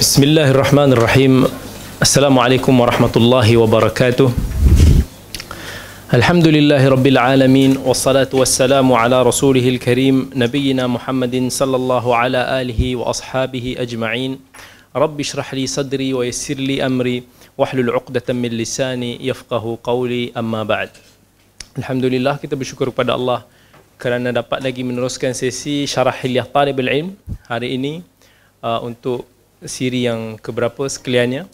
بسم الله الرحمن الرحيم السلام عليكم ورحمة الله وبركاته الحمد لله رب العالمين والصلاة والسلام على رسوله الكريم نبينا محمد صلى الله على آله وأصحابه أجمعين رب اشرح لي صدري ويسر لي أمري واحلل عقدة من لساني يفقه قولي أما بعد Alhamdulillah kita bersyukur kepada Allah kerana dapat lagi meneruskan sesi syarah hilyah talib ilm hari ini uh, untuk siri yang keberapa sekaliannya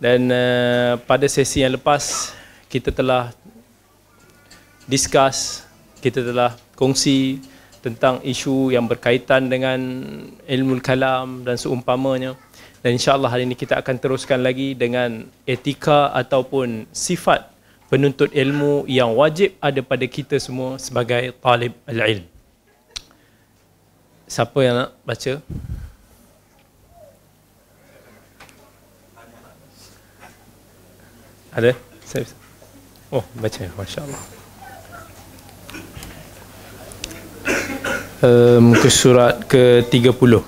dan uh, pada sesi yang lepas kita telah discuss kita telah kongsi tentang isu yang berkaitan dengan ilmu kalam dan seumpamanya dan insyaAllah hari ini kita akan teruskan lagi dengan etika ataupun sifat penuntut ilmu yang wajib ada pada kita semua sebagai talib al-ilm. Siapa yang nak baca? Ada? Saya Oh, baca. Masya Allah. Um, ke surat ke-30.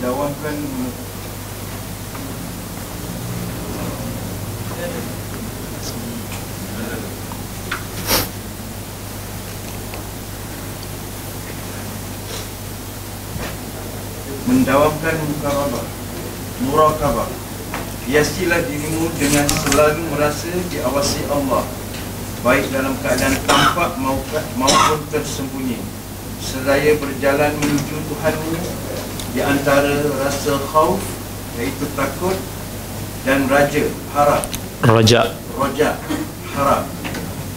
mendawamkan mendawamkan mukarabah murakabah hiasilah dirimu dengan selalu merasa diawasi Allah baik dalam keadaan tampak maupun maupun tersembunyi seraya berjalan menuju Tuhanmu di antara rasa khauf iaitu takut dan raja harap. Raja. roja harap.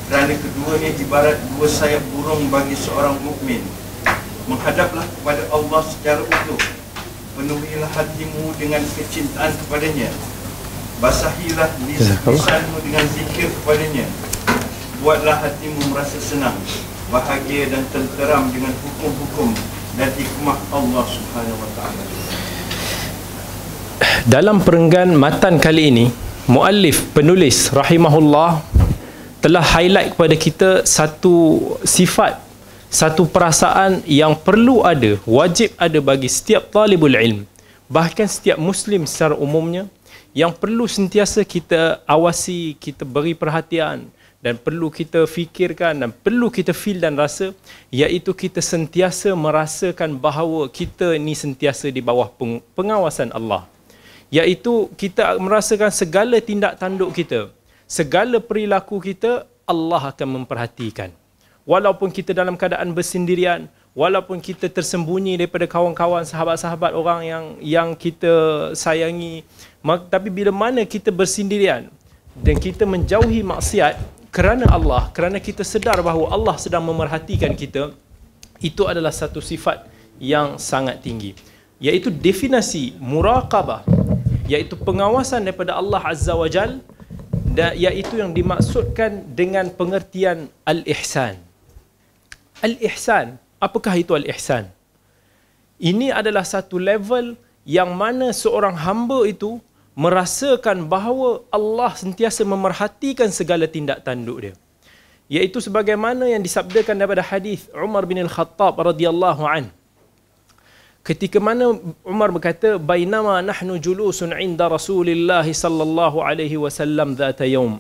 Kerana keduanya ibarat dua sayap burung bagi seorang mukmin. Menghadaplah kepada Allah secara utuh. Penuhilah hatimu dengan kecintaan kepadanya. Basahilah lisanmu dengan zikir kepadanya. Buatlah hatimu merasa senang bahagia dan tenteram dengan hukum-hukum dan hikmah Allah Subhanahu wa taala Dalam perenggan matan kali ini, muallif penulis rahimahullah telah highlight kepada kita satu sifat, satu perasaan yang perlu ada, wajib ada bagi setiap talibul ilm, bahkan setiap muslim secara umumnya yang perlu sentiasa kita awasi, kita beri perhatian dan perlu kita fikirkan dan perlu kita feel dan rasa iaitu kita sentiasa merasakan bahawa kita ni sentiasa di bawah peng- pengawasan Allah iaitu kita merasakan segala tindak tanduk kita segala perilaku kita Allah akan memperhatikan. Walaupun kita dalam keadaan bersendirian walaupun kita tersembunyi daripada kawan-kawan sahabat-sahabat orang yang yang kita sayangi tapi bila mana kita bersendirian dan kita menjauhi maksiat kerana Allah kerana kita sedar bahawa Allah sedang memerhatikan kita itu adalah satu sifat yang sangat tinggi. Iaitu definisi muraqabah iaitu pengawasan daripada Allah Azza wa Jal iaitu yang dimaksudkan dengan pengertian al-ihsan. Al-ihsan apakah itu al-ihsan? Ini adalah satu level yang mana seorang hamba itu merasakan bahawa Allah sentiasa memerhatikan segala tindak tanduk dia. Iaitu sebagaimana yang disabdakan daripada hadis Umar bin Al-Khattab radhiyallahu an ketika mana Umar berkata bainama nahnu julusun inda Rasulillah sallallahu alaihi wasallam ذات يوم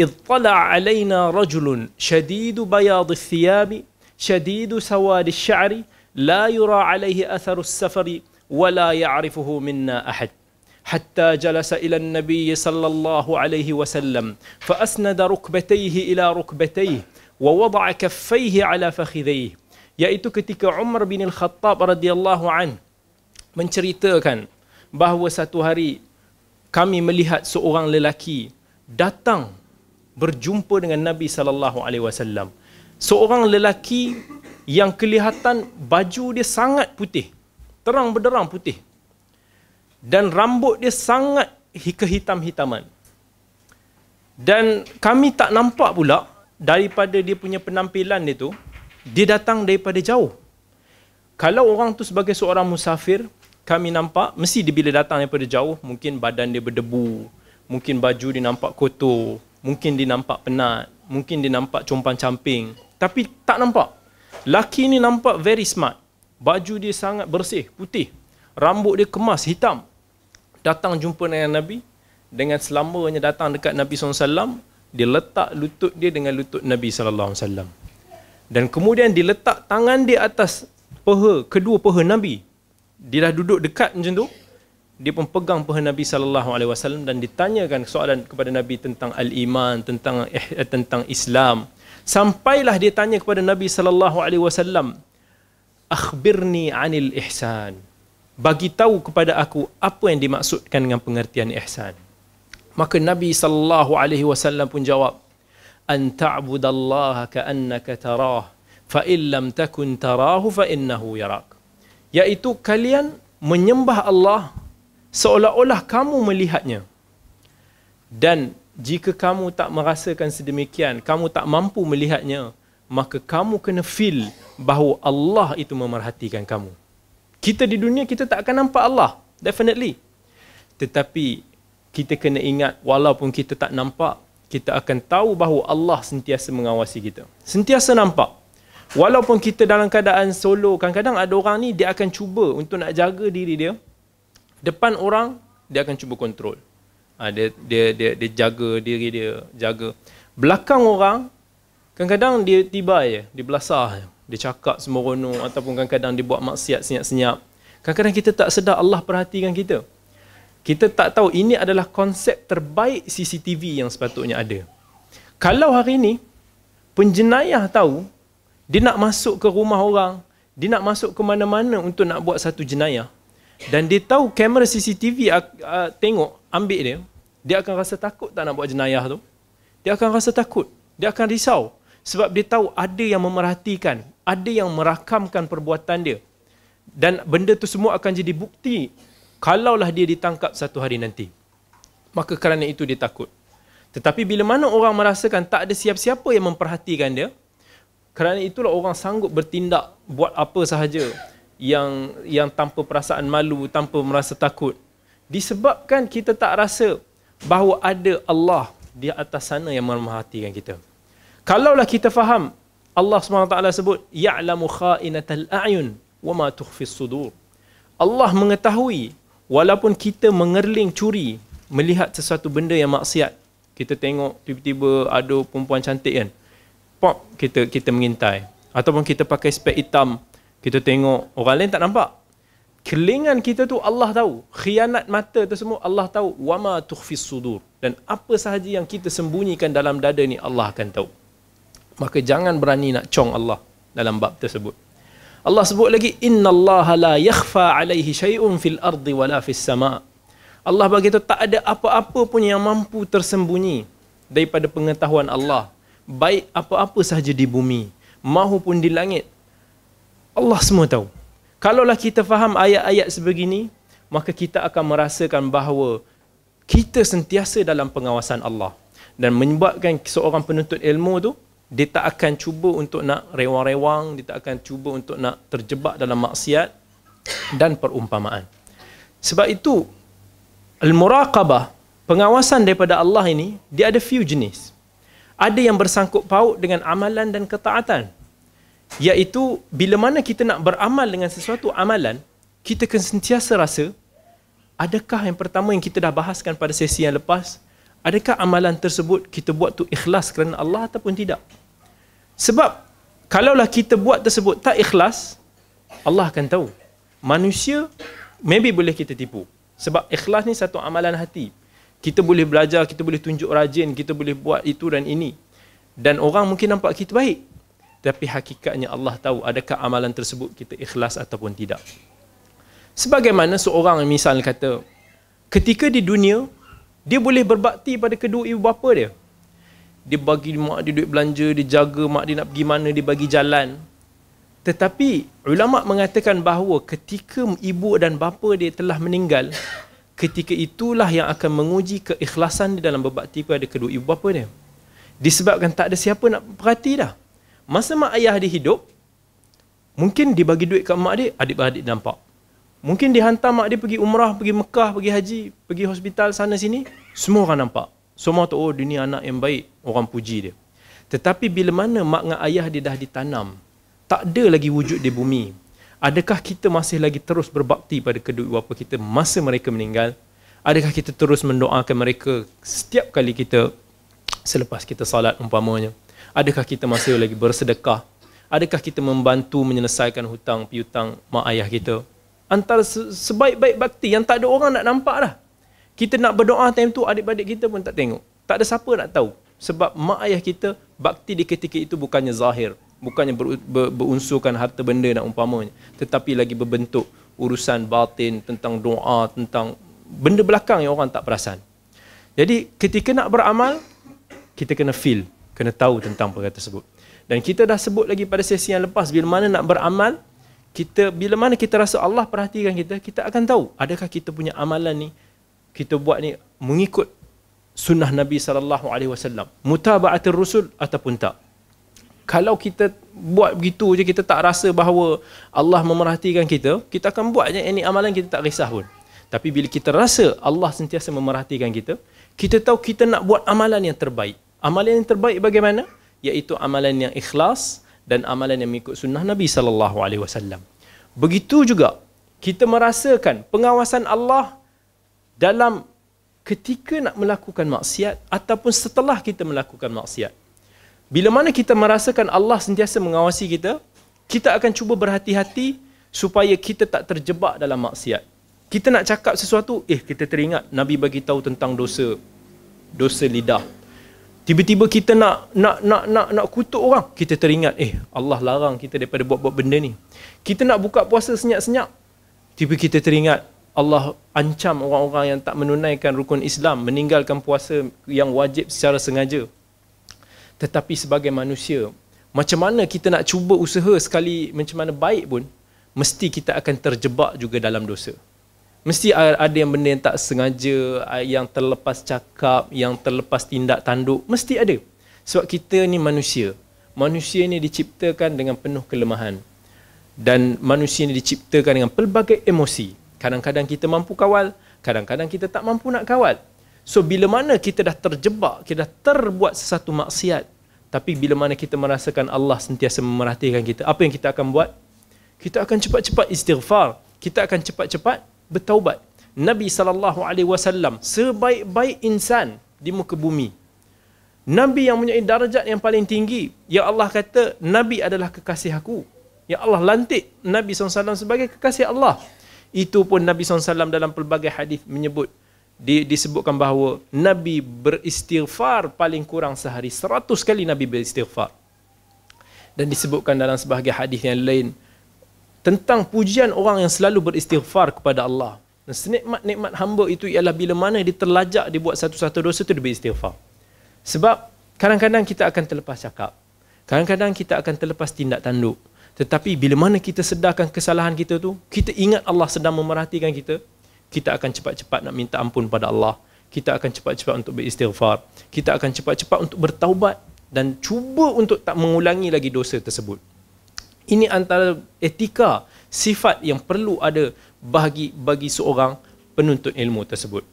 إذ طلع علينا رجل شديد بياض الثياب شديد سواد الشعر لا يرى عليه أثر السفر ولا يعرفه منا أحد حتى جلس إلى النبي صلى الله عليه وسلم فأسند ركبتيه إلى ركبتيه ووضع كفيه على فخذيه yaitu ketika Umar bin Al-Khattab radhiyallahu an menceritakan bahawa satu hari kami melihat seorang lelaki datang berjumpa dengan Nabi sallallahu alaihi wasallam. Seorang lelaki yang kelihatan baju dia sangat putih. Terang benderang putih. Dan rambut dia sangat kehitam-hitaman. Dan kami tak nampak pula daripada dia punya penampilan dia tu, dia datang daripada jauh. Kalau orang tu sebagai seorang musafir, kami nampak, mesti dia bila datang daripada jauh, mungkin badan dia berdebu, mungkin baju dia nampak kotor, mungkin dia nampak penat, mungkin dia nampak compang camping. Tapi tak nampak. Laki ni nampak very smart. Baju dia sangat bersih, putih. Rambut dia kemas, hitam. Datang jumpa dengan Nabi, dengan selamanya datang dekat Nabi SAW, dia letak lutut dia dengan lutut Nabi SAW. Dan kemudian diletak tangan dia atas peha, kedua peha Nabi. Dia dah duduk dekat macam tu. Dia pun pegang peha Nabi SAW dan ditanyakan soalan kepada Nabi tentang al-iman, tentang eh, tentang Islam. Sampailah dia tanya kepada Nabi SAW, Akhbirni anil ihsan. Bagi tahu kepada aku apa yang dimaksudkan dengan pengertian ihsan. Maka Nabi sallallahu alaihi wasallam pun jawab, "An ta'budallaha ka'annaka tarah, fa in lam takun tarahu fa innahu yarak." Yaitu kalian menyembah Allah seolah-olah kamu melihatnya. Dan jika kamu tak merasakan sedemikian, kamu tak mampu melihatnya, maka kamu kena feel bahawa Allah itu memerhatikan kamu. Kita di dunia kita tak akan nampak Allah, definitely. Tetapi kita kena ingat walaupun kita tak nampak, kita akan tahu bahawa Allah sentiasa mengawasi kita. Sentiasa nampak. Walaupun kita dalam keadaan solo, kadang-kadang ada orang ni dia akan cuba untuk nak jaga diri dia. Depan orang, dia akan cuba kontrol. Ha, dia, dia, dia, dia jaga diri dia, jaga. Belakang orang, kadang-kadang dia tiba je, dia belasah je. Dia cakap sembrono ataupun kadang-kadang dia buat maksiat senyap-senyap. Kadang-kadang kita tak sedar Allah perhatikan kita kita tak tahu ini adalah konsep terbaik CCTV yang sepatutnya ada. Kalau hari ini penjenayah tahu dia nak masuk ke rumah orang, dia nak masuk ke mana-mana untuk nak buat satu jenayah dan dia tahu kamera CCTV uh, uh, tengok ambil dia, dia akan rasa takut tak nak buat jenayah tu. Dia akan rasa takut, dia akan risau sebab dia tahu ada yang memerhatikan, ada yang merakamkan perbuatan dia. Dan benda tu semua akan jadi bukti kalaulah dia ditangkap satu hari nanti. Maka kerana itu dia takut. Tetapi bila mana orang merasakan tak ada siapa-siapa yang memperhatikan dia, kerana itulah orang sanggup bertindak buat apa sahaja yang yang tanpa perasaan malu, tanpa merasa takut. Disebabkan kita tak rasa bahawa ada Allah di atas sana yang memerhatikan kita. Kalaulah kita faham Allah SWT sebut ya'lamu kha'inatal a'yun wa ma tukhfis sudur. Allah mengetahui walaupun kita mengerling curi melihat sesuatu benda yang maksiat kita tengok tiba-tiba ada perempuan cantik kan pop kita kita mengintai. Ataupun kita pakai spek hitam kita tengok orang lain tak nampak. Kelingan kita tu Allah tahu. Khianat mata tu semua Allah tahu. Wama tukhfis sudur. Dan apa sahaja yang kita sembunyikan dalam dada ni Allah akan tahu. Maka jangan berani nak cong Allah dalam bab tersebut Allah sebut lagi Inna Allah la yakhfa alaihi syai'un fil ardi wala fis sama. Allah bagi tahu tak ada apa-apa pun yang mampu tersembunyi daripada pengetahuan Allah. Baik apa-apa sahaja di bumi maupun di langit. Allah semua tahu. Kalaulah kita faham ayat-ayat sebegini, maka kita akan merasakan bahawa kita sentiasa dalam pengawasan Allah dan menyebabkan seorang penuntut ilmu tu dia tak akan cuba untuk nak rewang-rewang, dia tak akan cuba untuk nak terjebak dalam maksiat dan perumpamaan. Sebab itu al-muraqabah, pengawasan daripada Allah ini, dia ada few jenis. Ada yang bersangkut paut dengan amalan dan ketaatan. Iaitu bila mana kita nak beramal dengan sesuatu amalan, kita akan sentiasa rasa adakah yang pertama yang kita dah bahaskan pada sesi yang lepas, adakah amalan tersebut kita buat tu ikhlas kerana Allah ataupun tidak? Sebab kalaulah kita buat tersebut tak ikhlas, Allah akan tahu. Manusia maybe boleh kita tipu. Sebab ikhlas ni satu amalan hati. Kita boleh belajar, kita boleh tunjuk rajin, kita boleh buat itu dan ini. Dan orang mungkin nampak kita baik. Tapi hakikatnya Allah tahu adakah amalan tersebut kita ikhlas ataupun tidak. Sebagaimana seorang misal kata, ketika di dunia, dia boleh berbakti pada kedua ibu bapa dia. Dia bagi mak dia duit belanja, dia jaga mak dia nak pergi mana, dia bagi jalan. Tetapi ulama mengatakan bahawa ketika ibu dan bapa dia telah meninggal, ketika itulah yang akan menguji keikhlasan dia dalam berbakti kepada kedua ibu bapa dia. Disebabkan tak ada siapa nak perhati dah. Masa mak ayah dia hidup, mungkin dia bagi duit kat mak dia, adik-beradik nampak. Mungkin dia hantar mak dia pergi umrah, pergi Mekah, pergi haji, pergi hospital sana sini, semua orang nampak. Semua tahu, oh dia ni anak yang baik, orang puji dia. Tetapi bila mana mak dengan ayah dia dah ditanam, tak ada lagi wujud di bumi. Adakah kita masih lagi terus berbakti pada kedua bapa kita masa mereka meninggal? Adakah kita terus mendoakan mereka setiap kali kita selepas kita salat umpamanya? Adakah kita masih lagi bersedekah? Adakah kita membantu menyelesaikan hutang piutang mak ayah kita? Antara sebaik-baik bakti yang tak ada orang nak nampak dah. Kita nak berdoa time tu adik-adik kita pun tak tengok. Tak ada siapa nak tahu. Sebab mak ayah kita bakti di ketika itu bukannya zahir. Bukannya ber, ber, berunsurkan harta benda nak umpamanya. Tetapi lagi berbentuk urusan batin tentang doa, tentang benda belakang yang orang tak perasan. Jadi ketika nak beramal, kita kena feel, kena tahu tentang perkara tersebut. Dan kita dah sebut lagi pada sesi yang lepas, bila mana nak beramal, kita bila mana kita rasa Allah perhatikan kita, kita akan tahu adakah kita punya amalan ni kita buat ni mengikut sunnah Nabi sallallahu alaihi wasallam, mutaba'atir rusul ataupun tak. Kalau kita buat begitu je kita tak rasa bahawa Allah memerhatikan kita, kita akan buat je ini amalan kita tak risah pun. Tapi bila kita rasa Allah sentiasa memerhatikan kita, kita tahu kita nak buat amalan yang terbaik. Amalan yang terbaik bagaimana? Iaitu amalan yang ikhlas, dan amalan yang mengikut sunnah Nabi sallallahu alaihi wasallam. Begitu juga kita merasakan pengawasan Allah dalam ketika nak melakukan maksiat ataupun setelah kita melakukan maksiat. Bila mana kita merasakan Allah sentiasa mengawasi kita, kita akan cuba berhati-hati supaya kita tak terjebak dalam maksiat. Kita nak cakap sesuatu, eh kita teringat Nabi bagi tahu tentang dosa dosa lidah. Tiba-tiba kita nak nak nak nak nak kutuk orang, kita teringat, eh Allah larang kita daripada buat-buat benda ni. Kita nak buka puasa senyap-senyap. Tiba kita teringat Allah ancam orang-orang yang tak menunaikan rukun Islam meninggalkan puasa yang wajib secara sengaja. Tetapi sebagai manusia, macam mana kita nak cuba usaha sekali macam mana baik pun, mesti kita akan terjebak juga dalam dosa. Mesti ada yang benda yang tak sengaja, yang terlepas cakap, yang terlepas tindak tanduk. Mesti ada. Sebab kita ni manusia. Manusia ni diciptakan dengan penuh kelemahan. Dan manusia ni diciptakan dengan pelbagai emosi. Kadang-kadang kita mampu kawal, kadang-kadang kita tak mampu nak kawal. So bila mana kita dah terjebak, kita dah terbuat sesuatu maksiat, tapi bila mana kita merasakan Allah sentiasa memerhatikan kita, apa yang kita akan buat? Kita akan cepat-cepat istighfar. Kita akan cepat-cepat bertaubat. Nabi sallallahu alaihi wasallam sebaik-baik insan di muka bumi. Nabi yang mempunyai darjat yang paling tinggi. Ya Allah kata, Nabi adalah kekasih aku. Ya Allah lantik Nabi SAW sebagai kekasih Allah. Itu pun Nabi SAW dalam pelbagai hadis menyebut. Di, disebutkan bahawa Nabi beristighfar paling kurang sehari. Seratus kali Nabi beristighfar. Dan disebutkan dalam sebahagian hadis yang lain tentang pujian orang yang selalu beristighfar kepada Allah. Dan senikmat-nikmat hamba itu ialah bila mana dia terlajak dia buat satu-satu dosa itu dia beristighfar. Sebab kadang-kadang kita akan terlepas cakap. Kadang-kadang kita akan terlepas tindak tanduk. Tetapi bila mana kita sedarkan kesalahan kita tu, kita ingat Allah sedang memerhatikan kita, kita akan cepat-cepat nak minta ampun pada Allah. Kita akan cepat-cepat untuk beristighfar. Kita akan cepat-cepat untuk bertaubat dan cuba untuk tak mengulangi lagi dosa tersebut. Ini antara etika sifat yang perlu ada bagi bagi seorang penuntut ilmu tersebut.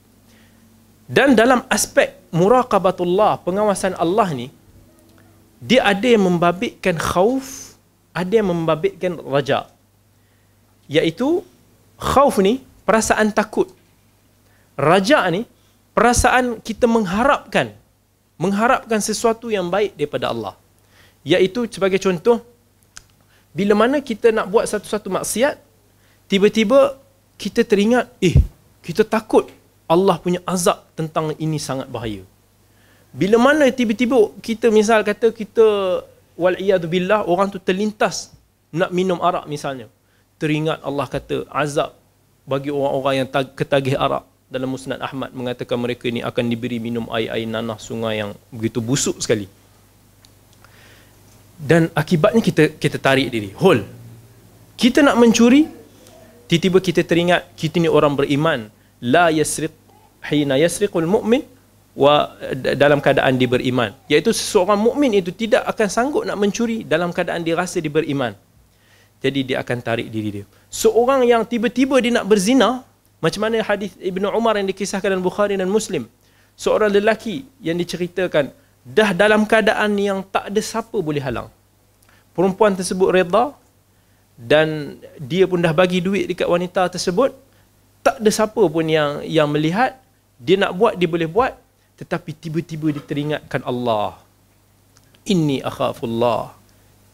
Dan dalam aspek muraqabatullah, pengawasan Allah ni, dia ada yang membabitkan khauf, ada yang membabitkan raja. Iaitu khauf ni perasaan takut. Raja ni perasaan kita mengharapkan mengharapkan sesuatu yang baik daripada Allah. Iaitu sebagai contoh bila mana kita nak buat satu-satu maksiat, tiba-tiba kita teringat, eh, kita takut Allah punya azab tentang ini sangat bahaya. Bila mana tiba-tiba kita misal kata kita wal'iyadu billah, orang tu terlintas nak minum arak misalnya. Teringat Allah kata azab bagi orang-orang yang ketagih arak dalam musnad Ahmad mengatakan mereka ini akan diberi minum air-air nanah sungai yang begitu busuk sekali dan akibatnya kita kita tarik diri. Hol. Kita nak mencuri tiba-tiba kita teringat kita ni orang beriman. La yasriq hina yasriqul mu'min wa dalam keadaan dia beriman. Iaitu seseorang mukmin itu tidak akan sanggup nak mencuri dalam keadaan dia rasa dia beriman. Jadi dia akan tarik diri dia. Seorang yang tiba-tiba dia nak berzina macam mana hadis Ibnu Umar yang dikisahkan dalam Bukhari dan Muslim. Seorang lelaki yang diceritakan dah dalam keadaan yang tak ada siapa boleh halang. Perempuan tersebut reda dan dia pun dah bagi duit dekat wanita tersebut. Tak ada siapa pun yang yang melihat. Dia nak buat dia boleh buat. Tetapi tiba-tiba dia teringatkan Allah. Inni akhafullah.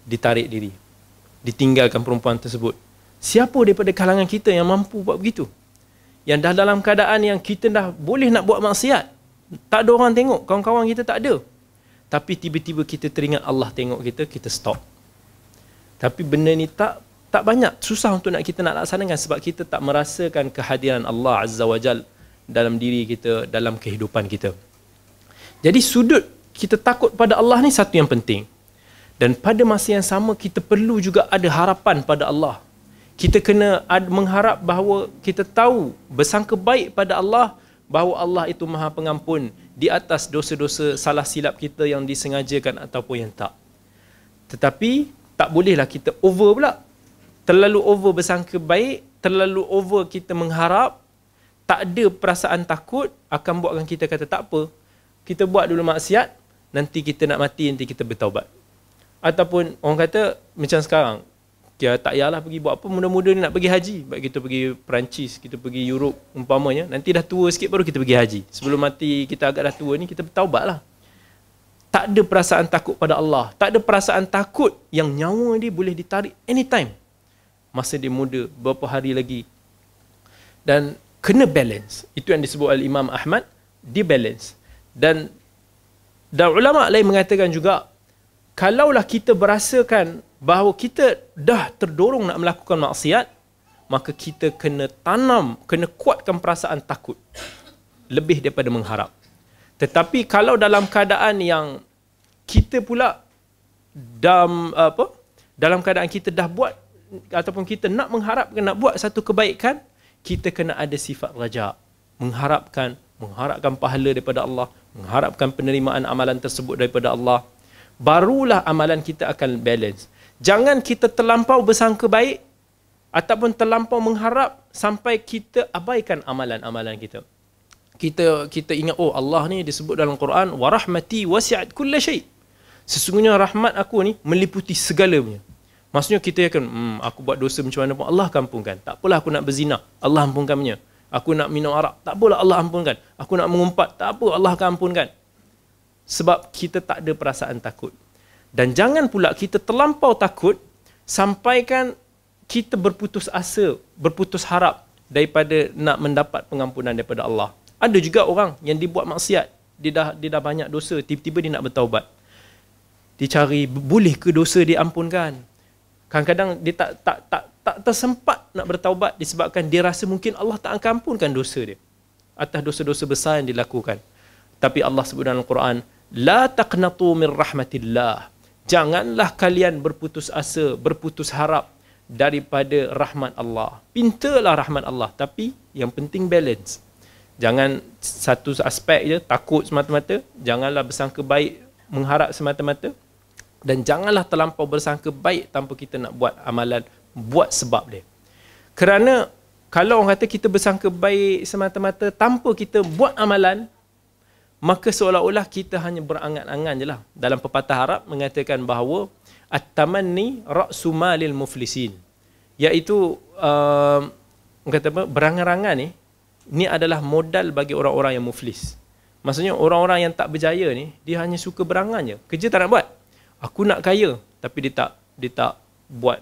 Ditarik diri. Ditinggalkan perempuan tersebut. Siapa daripada kalangan kita yang mampu buat begitu? Yang dah dalam keadaan yang kita dah boleh nak buat maksiat. Tak ada orang tengok. Kawan-kawan kita tak ada tapi tiba-tiba kita teringat Allah tengok kita kita stop tapi benda ni tak tak banyak susah untuk nak kita nak laksanakan sebab kita tak merasakan kehadiran Allah Azza wa Jal dalam diri kita dalam kehidupan kita jadi sudut kita takut pada Allah ni satu yang penting. Dan pada masa yang sama kita perlu juga ada harapan pada Allah. Kita kena mengharap bahawa kita tahu bersangka baik pada Allah bahawa Allah itu Maha Pengampun di atas dosa-dosa salah silap kita yang disengajakan ataupun yang tak. Tetapi tak bolehlah kita over pula. Terlalu over bersangka baik, terlalu over kita mengharap, tak ada perasaan takut akan buatkan kita kata tak apa, kita buat dulu maksiat, nanti kita nak mati, nanti kita bertaubat. Ataupun orang kata macam sekarang, kita tak payahlah pergi buat apa, muda-muda ni nak pergi haji. Baik kita pergi Perancis, kita pergi Europe umpamanya, nanti dah tua sikit baru kita pergi haji. Sebelum mati kita agak dah tua ni, kita bertaubat lah. Tak ada perasaan takut pada Allah. Tak ada perasaan takut yang nyawa dia boleh ditarik anytime. Masa dia muda, beberapa hari lagi. Dan kena balance. Itu yang disebut oleh Imam Ahmad, dia balance. Dan dan ulama lain mengatakan juga kalaulah kita berasakan bahawa kita dah terdorong nak melakukan maksiat maka kita kena tanam kena kuatkan perasaan takut lebih daripada mengharap. Tetapi kalau dalam keadaan yang kita pula dalam apa dalam keadaan kita dah buat ataupun kita nak mengharapkan nak buat satu kebaikan kita kena ada sifat raja mengharapkan mengharapkan pahala daripada Allah mengharapkan penerimaan amalan tersebut daripada Allah, barulah amalan kita akan balance. Jangan kita terlampau bersangka baik ataupun terlampau mengharap sampai kita abaikan amalan-amalan kita. Kita kita ingat oh Allah ni disebut dalam Quran wa rahmati wasi'at kulli syai. Sesungguhnya rahmat aku ni meliputi segalanya. Maksudnya kita akan hmm, aku buat dosa macam mana pun Allah akan ampunkan. Tak apalah aku nak berzina, Allah ampunkannya. Aku nak minum arak. Tak apalah Allah ampunkan. Aku nak mengumpat. Tak apa Allah akan ampunkan. Sebab kita tak ada perasaan takut. Dan jangan pula kita terlampau takut sampaikan kita berputus asa, berputus harap daripada nak mendapat pengampunan daripada Allah. Ada juga orang yang dibuat maksiat. Dia dah, dia dah banyak dosa. Tiba-tiba dia nak bertaubat. Dia cari, boleh ke dosa diampunkan? Kadang-kadang dia tak tak tak tak tersempat nak bertaubat disebabkan dia rasa mungkin Allah tak akan ampunkan dosa dia atas dosa-dosa besar yang dilakukan. Tapi Allah sebut dalam Al-Quran, La taqnatu min rahmatillah. Janganlah kalian berputus asa, berputus harap daripada rahmat Allah. Pintalah rahmat Allah. Tapi yang penting balance. Jangan satu aspek je, takut semata-mata. Janganlah bersangka baik, mengharap semata-mata. Dan janganlah terlampau bersangka baik tanpa kita nak buat amalan buat sebab dia. Kerana kalau orang kata kita bersangka baik semata-mata tanpa kita buat amalan, maka seolah-olah kita hanya berangan-angan je lah. Dalam pepatah Arab mengatakan bahawa At-tamanni ra'su malil muflisin. Iaitu, uh, kata apa, berangan-angan ni, ni adalah modal bagi orang-orang yang muflis. Maksudnya orang-orang yang tak berjaya ni, dia hanya suka berangan je. Kerja tak nak buat. Aku nak kaya, tapi dia tak dia tak buat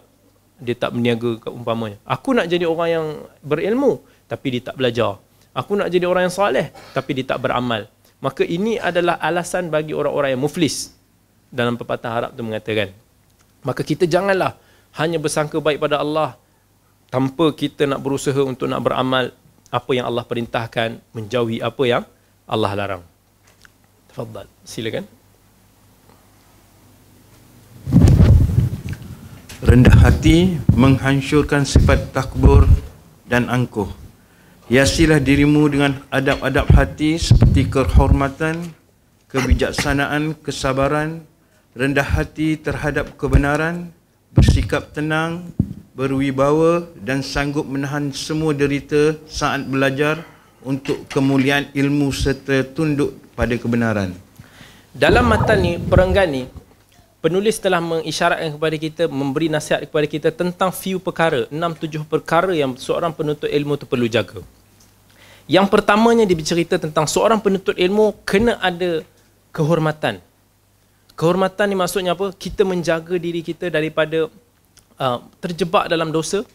dia tak berniaga umpamanya. Aku nak jadi orang yang berilmu tapi dia tak belajar. Aku nak jadi orang yang soleh tapi dia tak beramal. Maka ini adalah alasan bagi orang-orang yang muflis dalam pepatah Arab tu mengatakan. Maka kita janganlah hanya bersangka baik pada Allah tanpa kita nak berusaha untuk nak beramal apa yang Allah perintahkan menjauhi apa yang Allah larang. Tafadhal. Silakan. rendah hati menghancurkan sifat takbur dan angkuh Hiasilah dirimu dengan adab-adab hati seperti kehormatan, kebijaksanaan, kesabaran, rendah hati terhadap kebenaran, bersikap tenang, berwibawa dan sanggup menahan semua derita saat belajar untuk kemuliaan ilmu serta tunduk pada kebenaran. Dalam matan ni, perenggan ni, penulis telah mengisyaratkan kepada kita, memberi nasihat kepada kita tentang few perkara, enam tujuh perkara yang seorang penuntut ilmu tu perlu jaga. Yang pertamanya dia bercerita tentang seorang penuntut ilmu kena ada kehormatan. Kehormatan ni maksudnya apa? Kita menjaga diri kita daripada uh, terjebak dalam dosa.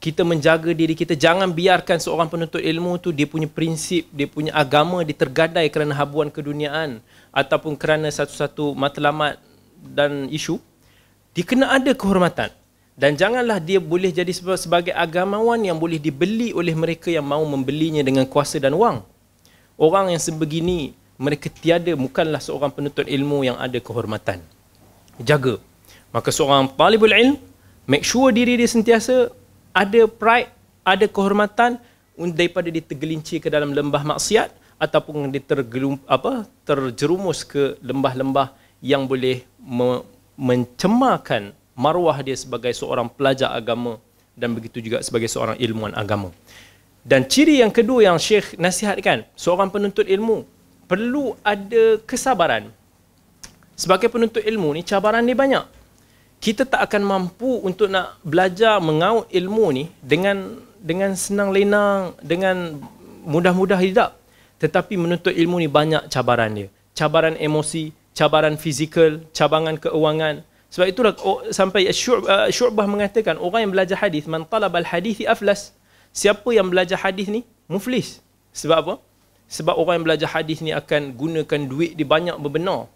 Kita menjaga diri kita. Jangan biarkan seorang penuntut ilmu tu dia punya prinsip, dia punya agama ditergadai kerana habuan keduniaan ataupun kerana satu-satu matlamat dan isu. Dia kena ada kehormatan. Dan janganlah dia boleh jadi sebagai agamawan yang boleh dibeli oleh mereka yang mahu membelinya dengan kuasa dan wang. Orang yang sebegini, mereka tiada, bukanlah seorang penuntut ilmu yang ada kehormatan. Jaga. Maka seorang talibul ilm, make sure diri dia sentiasa ada pride, ada kehormatan daripada dia tergelincir ke dalam lembah maksiat ataupun dia tergelum, apa, terjerumus ke lembah-lembah yang boleh me- mencemarkan maruah dia sebagai seorang pelajar agama dan begitu juga sebagai seorang ilmuwan agama. Dan ciri yang kedua yang Syekh nasihatkan, seorang penuntut ilmu perlu ada kesabaran. Sebagai penuntut ilmu ni cabaran dia banyak. Kita tak akan mampu untuk nak belajar mengaut ilmu ni dengan dengan senang lenang, dengan mudah-mudah tidak. Tetapi menuntut ilmu ni banyak cabaran dia. Cabaran emosi, cabaran fizikal, cabangan keuangan, sebab itulah oh, sampai uh, Syu'bah mengatakan orang yang belajar hadis man talabal hadithi aflas. Siapa yang belajar hadis ni muflis. Sebab apa? Sebab orang yang belajar hadis ni akan gunakan duit di banyak berbenar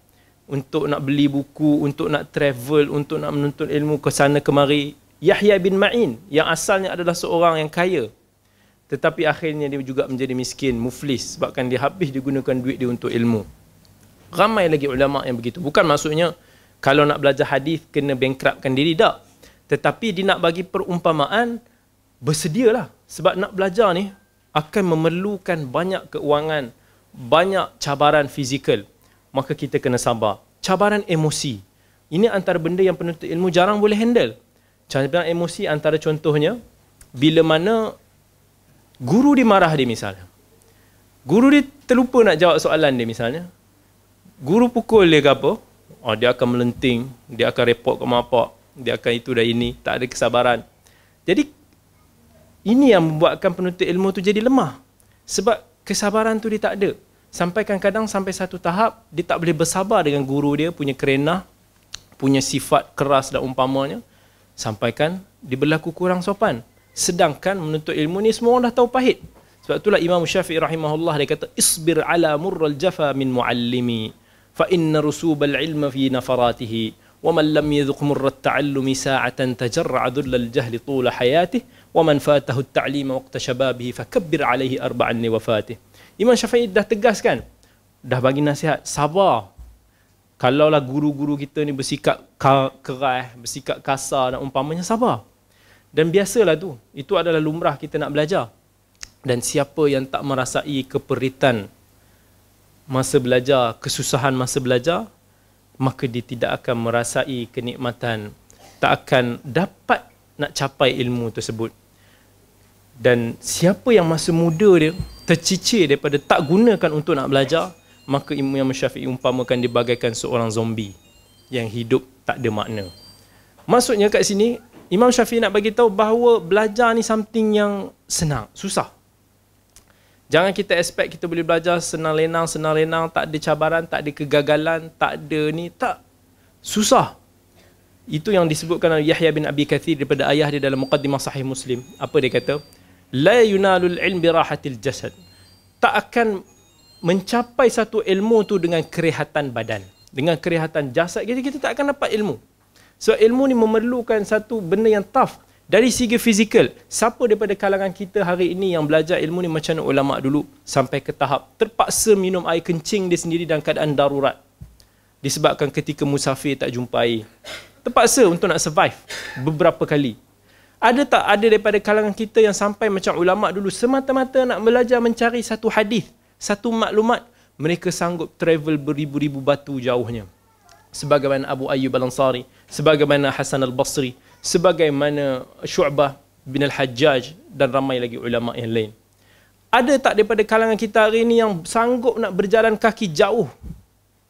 untuk nak beli buku, untuk nak travel, untuk nak menuntut ilmu ke sana kemari. Yahya bin Ma'in yang asalnya adalah seorang yang kaya. Tetapi akhirnya dia juga menjadi miskin, muflis sebabkan dia habis digunakan duit dia untuk ilmu. Ramai lagi ulama yang begitu. Bukan maksudnya kalau nak belajar hadis kena bankruptkan diri tak. Tetapi dia nak bagi perumpamaan bersedialah. Sebab nak belajar ni akan memerlukan banyak keuangan banyak cabaran fizikal. Maka kita kena sabar. Cabaran emosi. Ini antara benda yang penuntut ilmu jarang boleh handle. Cabaran emosi antara contohnya bila mana guru dimarah dia misalnya. Guru dia terlupa nak jawab soalan dia misalnya guru pukul dia ke apa oh, dia akan melenting, dia akan report ke mak dia akan itu dan ini, tak ada kesabaran. Jadi, ini yang membuatkan penuntut ilmu tu jadi lemah. Sebab kesabaran tu dia tak ada. Sampai kadang-kadang sampai satu tahap, dia tak boleh bersabar dengan guru dia, punya kerenah, punya sifat keras dan umpamanya. Sampaikan dia berlaku kurang sopan. Sedangkan menuntut ilmu ni semua orang dah tahu pahit. Sebab itulah Imam Syafi'i rahimahullah dia kata isbir ala murral jafa min muallimi فإن رسوب العلم في نفراته ومن لم يذق مر التعلم ساعة تجرع ذل الجهل طول حياته ومن فاته التعليم وقت شبابه فكبر عليه أربعا لوفاته Imam Syafi'i dah tegas kan dah bagi nasihat sabar kalaulah guru-guru kita ni bersikap keras bersikap kasar dan umpamanya sabar dan biasalah tu itu adalah lumrah kita nak belajar dan siapa yang tak merasai keperitan masa belajar, kesusahan masa belajar, maka dia tidak akan merasai kenikmatan, tak akan dapat nak capai ilmu tersebut. Dan siapa yang masa muda dia tercicir daripada tak gunakan untuk nak belajar, maka Imam Syafi'i umpamakan dia bagaikan seorang zombie yang hidup tak ada makna. Maksudnya kat sini, Imam Syafi'i nak bagi tahu bahawa belajar ni something yang senang, susah. Jangan kita expect kita boleh belajar senang lenang, senang lenang, tak ada cabaran, tak ada kegagalan, tak ada ni, tak. Susah. Itu yang disebutkan oleh Yahya bin Abi Kathir daripada ayah dia dalam Muqaddimah Sahih Muslim. Apa dia kata? La yunalul ilm birahatil jasad. Tak akan mencapai satu ilmu tu dengan kerehatan badan. Dengan kerehatan jasad, kita, kita tak akan dapat ilmu. So ilmu ni memerlukan satu benda yang tough. Dari segi fizikal, siapa daripada kalangan kita hari ini yang belajar ilmu ni macam ulama dulu sampai ke tahap terpaksa minum air kencing dia sendiri dalam keadaan darurat. Disebabkan ketika musafir tak jumpai. Terpaksa untuk nak survive beberapa kali. Ada tak ada daripada kalangan kita yang sampai macam ulama dulu semata-mata nak belajar mencari satu hadis, satu maklumat, mereka sanggup travel beribu-ribu batu jauhnya. Sebagaimana Abu Ayyub Al-Ansari, sebagaimana Hasan Al-Basri, sebagaimana Syu'bah bin Al-Hajjaj dan ramai lagi ulama yang lain. Ada tak daripada kalangan kita hari ini yang sanggup nak berjalan kaki jauh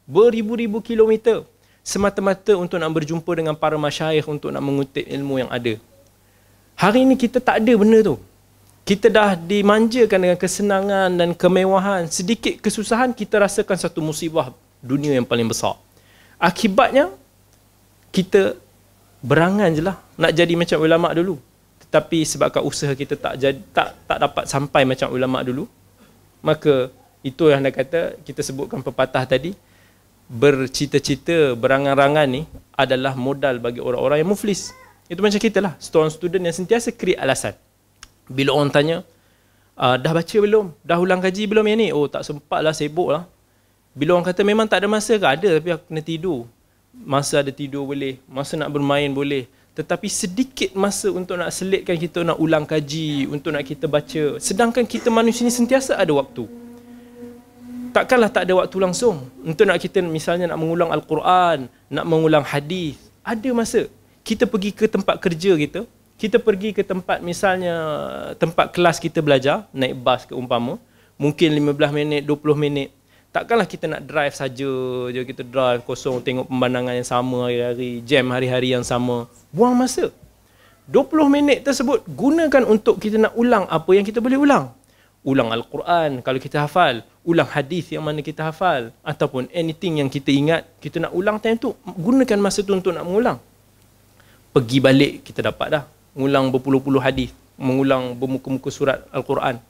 beribu-ribu kilometer semata-mata untuk nak berjumpa dengan para masyayikh untuk nak mengutip ilmu yang ada? Hari ini kita tak ada benda tu. Kita dah dimanjakan dengan kesenangan dan kemewahan. Sedikit kesusahan kita rasakan satu musibah dunia yang paling besar. Akibatnya kita berangan je lah nak jadi macam ulama dulu. Tetapi sebabkan usaha kita tak jadi, tak tak dapat sampai macam ulama dulu, maka itu yang anda kata kita sebutkan pepatah tadi bercita-cita berangan-rangan ni adalah modal bagi orang-orang yang muflis. Itu macam kita lah, seorang student yang sentiasa create alasan. Bila orang tanya, uh, dah baca belum? Dah ulang kaji belum yang ni? Oh tak sempat lah, sibuk lah. Bila orang kata memang tak ada masa ke? Ada tapi aku kena tidur. Masa ada tidur boleh, masa nak bermain boleh. Tetapi sedikit masa untuk nak selitkan kita nak ulang kaji, untuk nak kita baca. Sedangkan kita manusia ni sentiasa ada waktu. Takkanlah tak ada waktu langsung untuk nak kita misalnya nak mengulang Al-Quran, nak mengulang hadis. Ada masa kita pergi ke tempat kerja kita, kita pergi ke tempat misalnya tempat kelas kita belajar, naik bas ke umpama, mungkin 15 minit, 20 minit. Takkanlah kita nak drive saja je kita drive kosong tengok pemandangan yang sama hari-hari, jam hari-hari yang sama. Buang masa. 20 minit tersebut gunakan untuk kita nak ulang apa yang kita boleh ulang. Ulang Al-Quran kalau kita hafal, ulang hadis yang mana kita hafal ataupun anything yang kita ingat, kita nak ulang time tu, gunakan masa tu untuk nak mengulang pergi balik kita dapat dah mengulang berpuluh-puluh hadis mengulang bermuka-muka surat al-Quran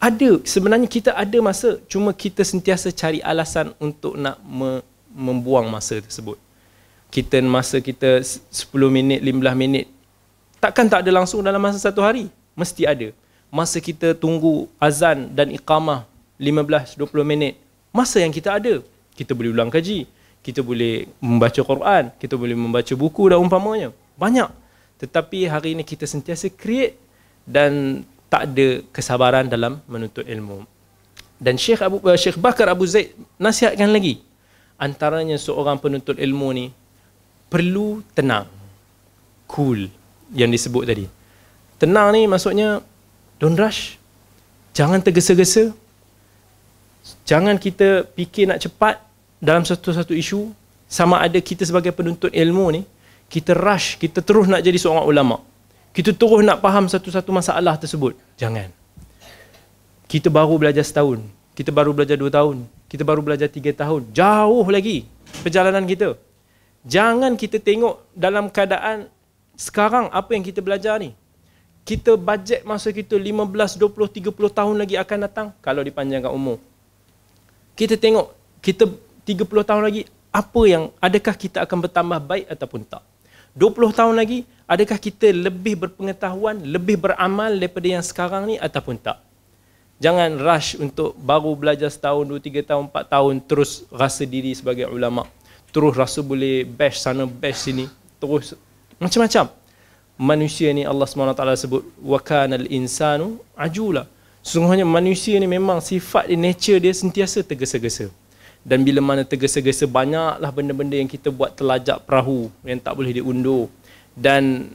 ada sebenarnya kita ada masa cuma kita sentiasa cari alasan untuk nak me- membuang masa tersebut kita masa kita 10 minit 15 minit takkan tak ada langsung dalam masa satu hari mesti ada masa kita tunggu azan dan iqamah 15 20 minit masa yang kita ada kita boleh ulang kaji kita boleh membaca Quran, kita boleh membaca buku dan umpamanya. Banyak. Tetapi hari ini kita sentiasa create dan tak ada kesabaran dalam menuntut ilmu. Dan Syekh Abu uh, Syekh Bakar Abu Zaid nasihatkan lagi. Antaranya seorang penuntut ilmu ni perlu tenang. Cool yang disebut tadi. Tenang ni maksudnya don't rush. Jangan tergesa-gesa. Jangan kita fikir nak cepat dalam satu-satu isu sama ada kita sebagai penuntut ilmu ni kita rush kita terus nak jadi seorang ulama kita terus nak faham satu-satu masalah tersebut. Jangan. Kita baru belajar setahun. Kita baru belajar dua tahun. Kita baru belajar tiga tahun. Jauh lagi perjalanan kita. Jangan kita tengok dalam keadaan sekarang apa yang kita belajar ni. Kita bajet masa kita 15, 20, 30 tahun lagi akan datang kalau dipanjangkan umur. Kita tengok kita 30 tahun lagi apa yang adakah kita akan bertambah baik ataupun tak 20 tahun lagi adakah kita lebih berpengetahuan lebih beramal daripada yang sekarang ni ataupun tak? Jangan rush untuk baru belajar setahun 2 3 tahun 4 tahun terus rasa diri sebagai ulama. Terus rasa boleh bash sana bash sini. Terus macam-macam. Manusia ni Allah SWT sebut kanal insanu ajula. Sesungguhnya manusia ni memang sifat dia nature dia sentiasa tergesa-gesa dan bila mana tergesa-gesa banyaklah benda-benda yang kita buat telajak perahu yang tak boleh diundur dan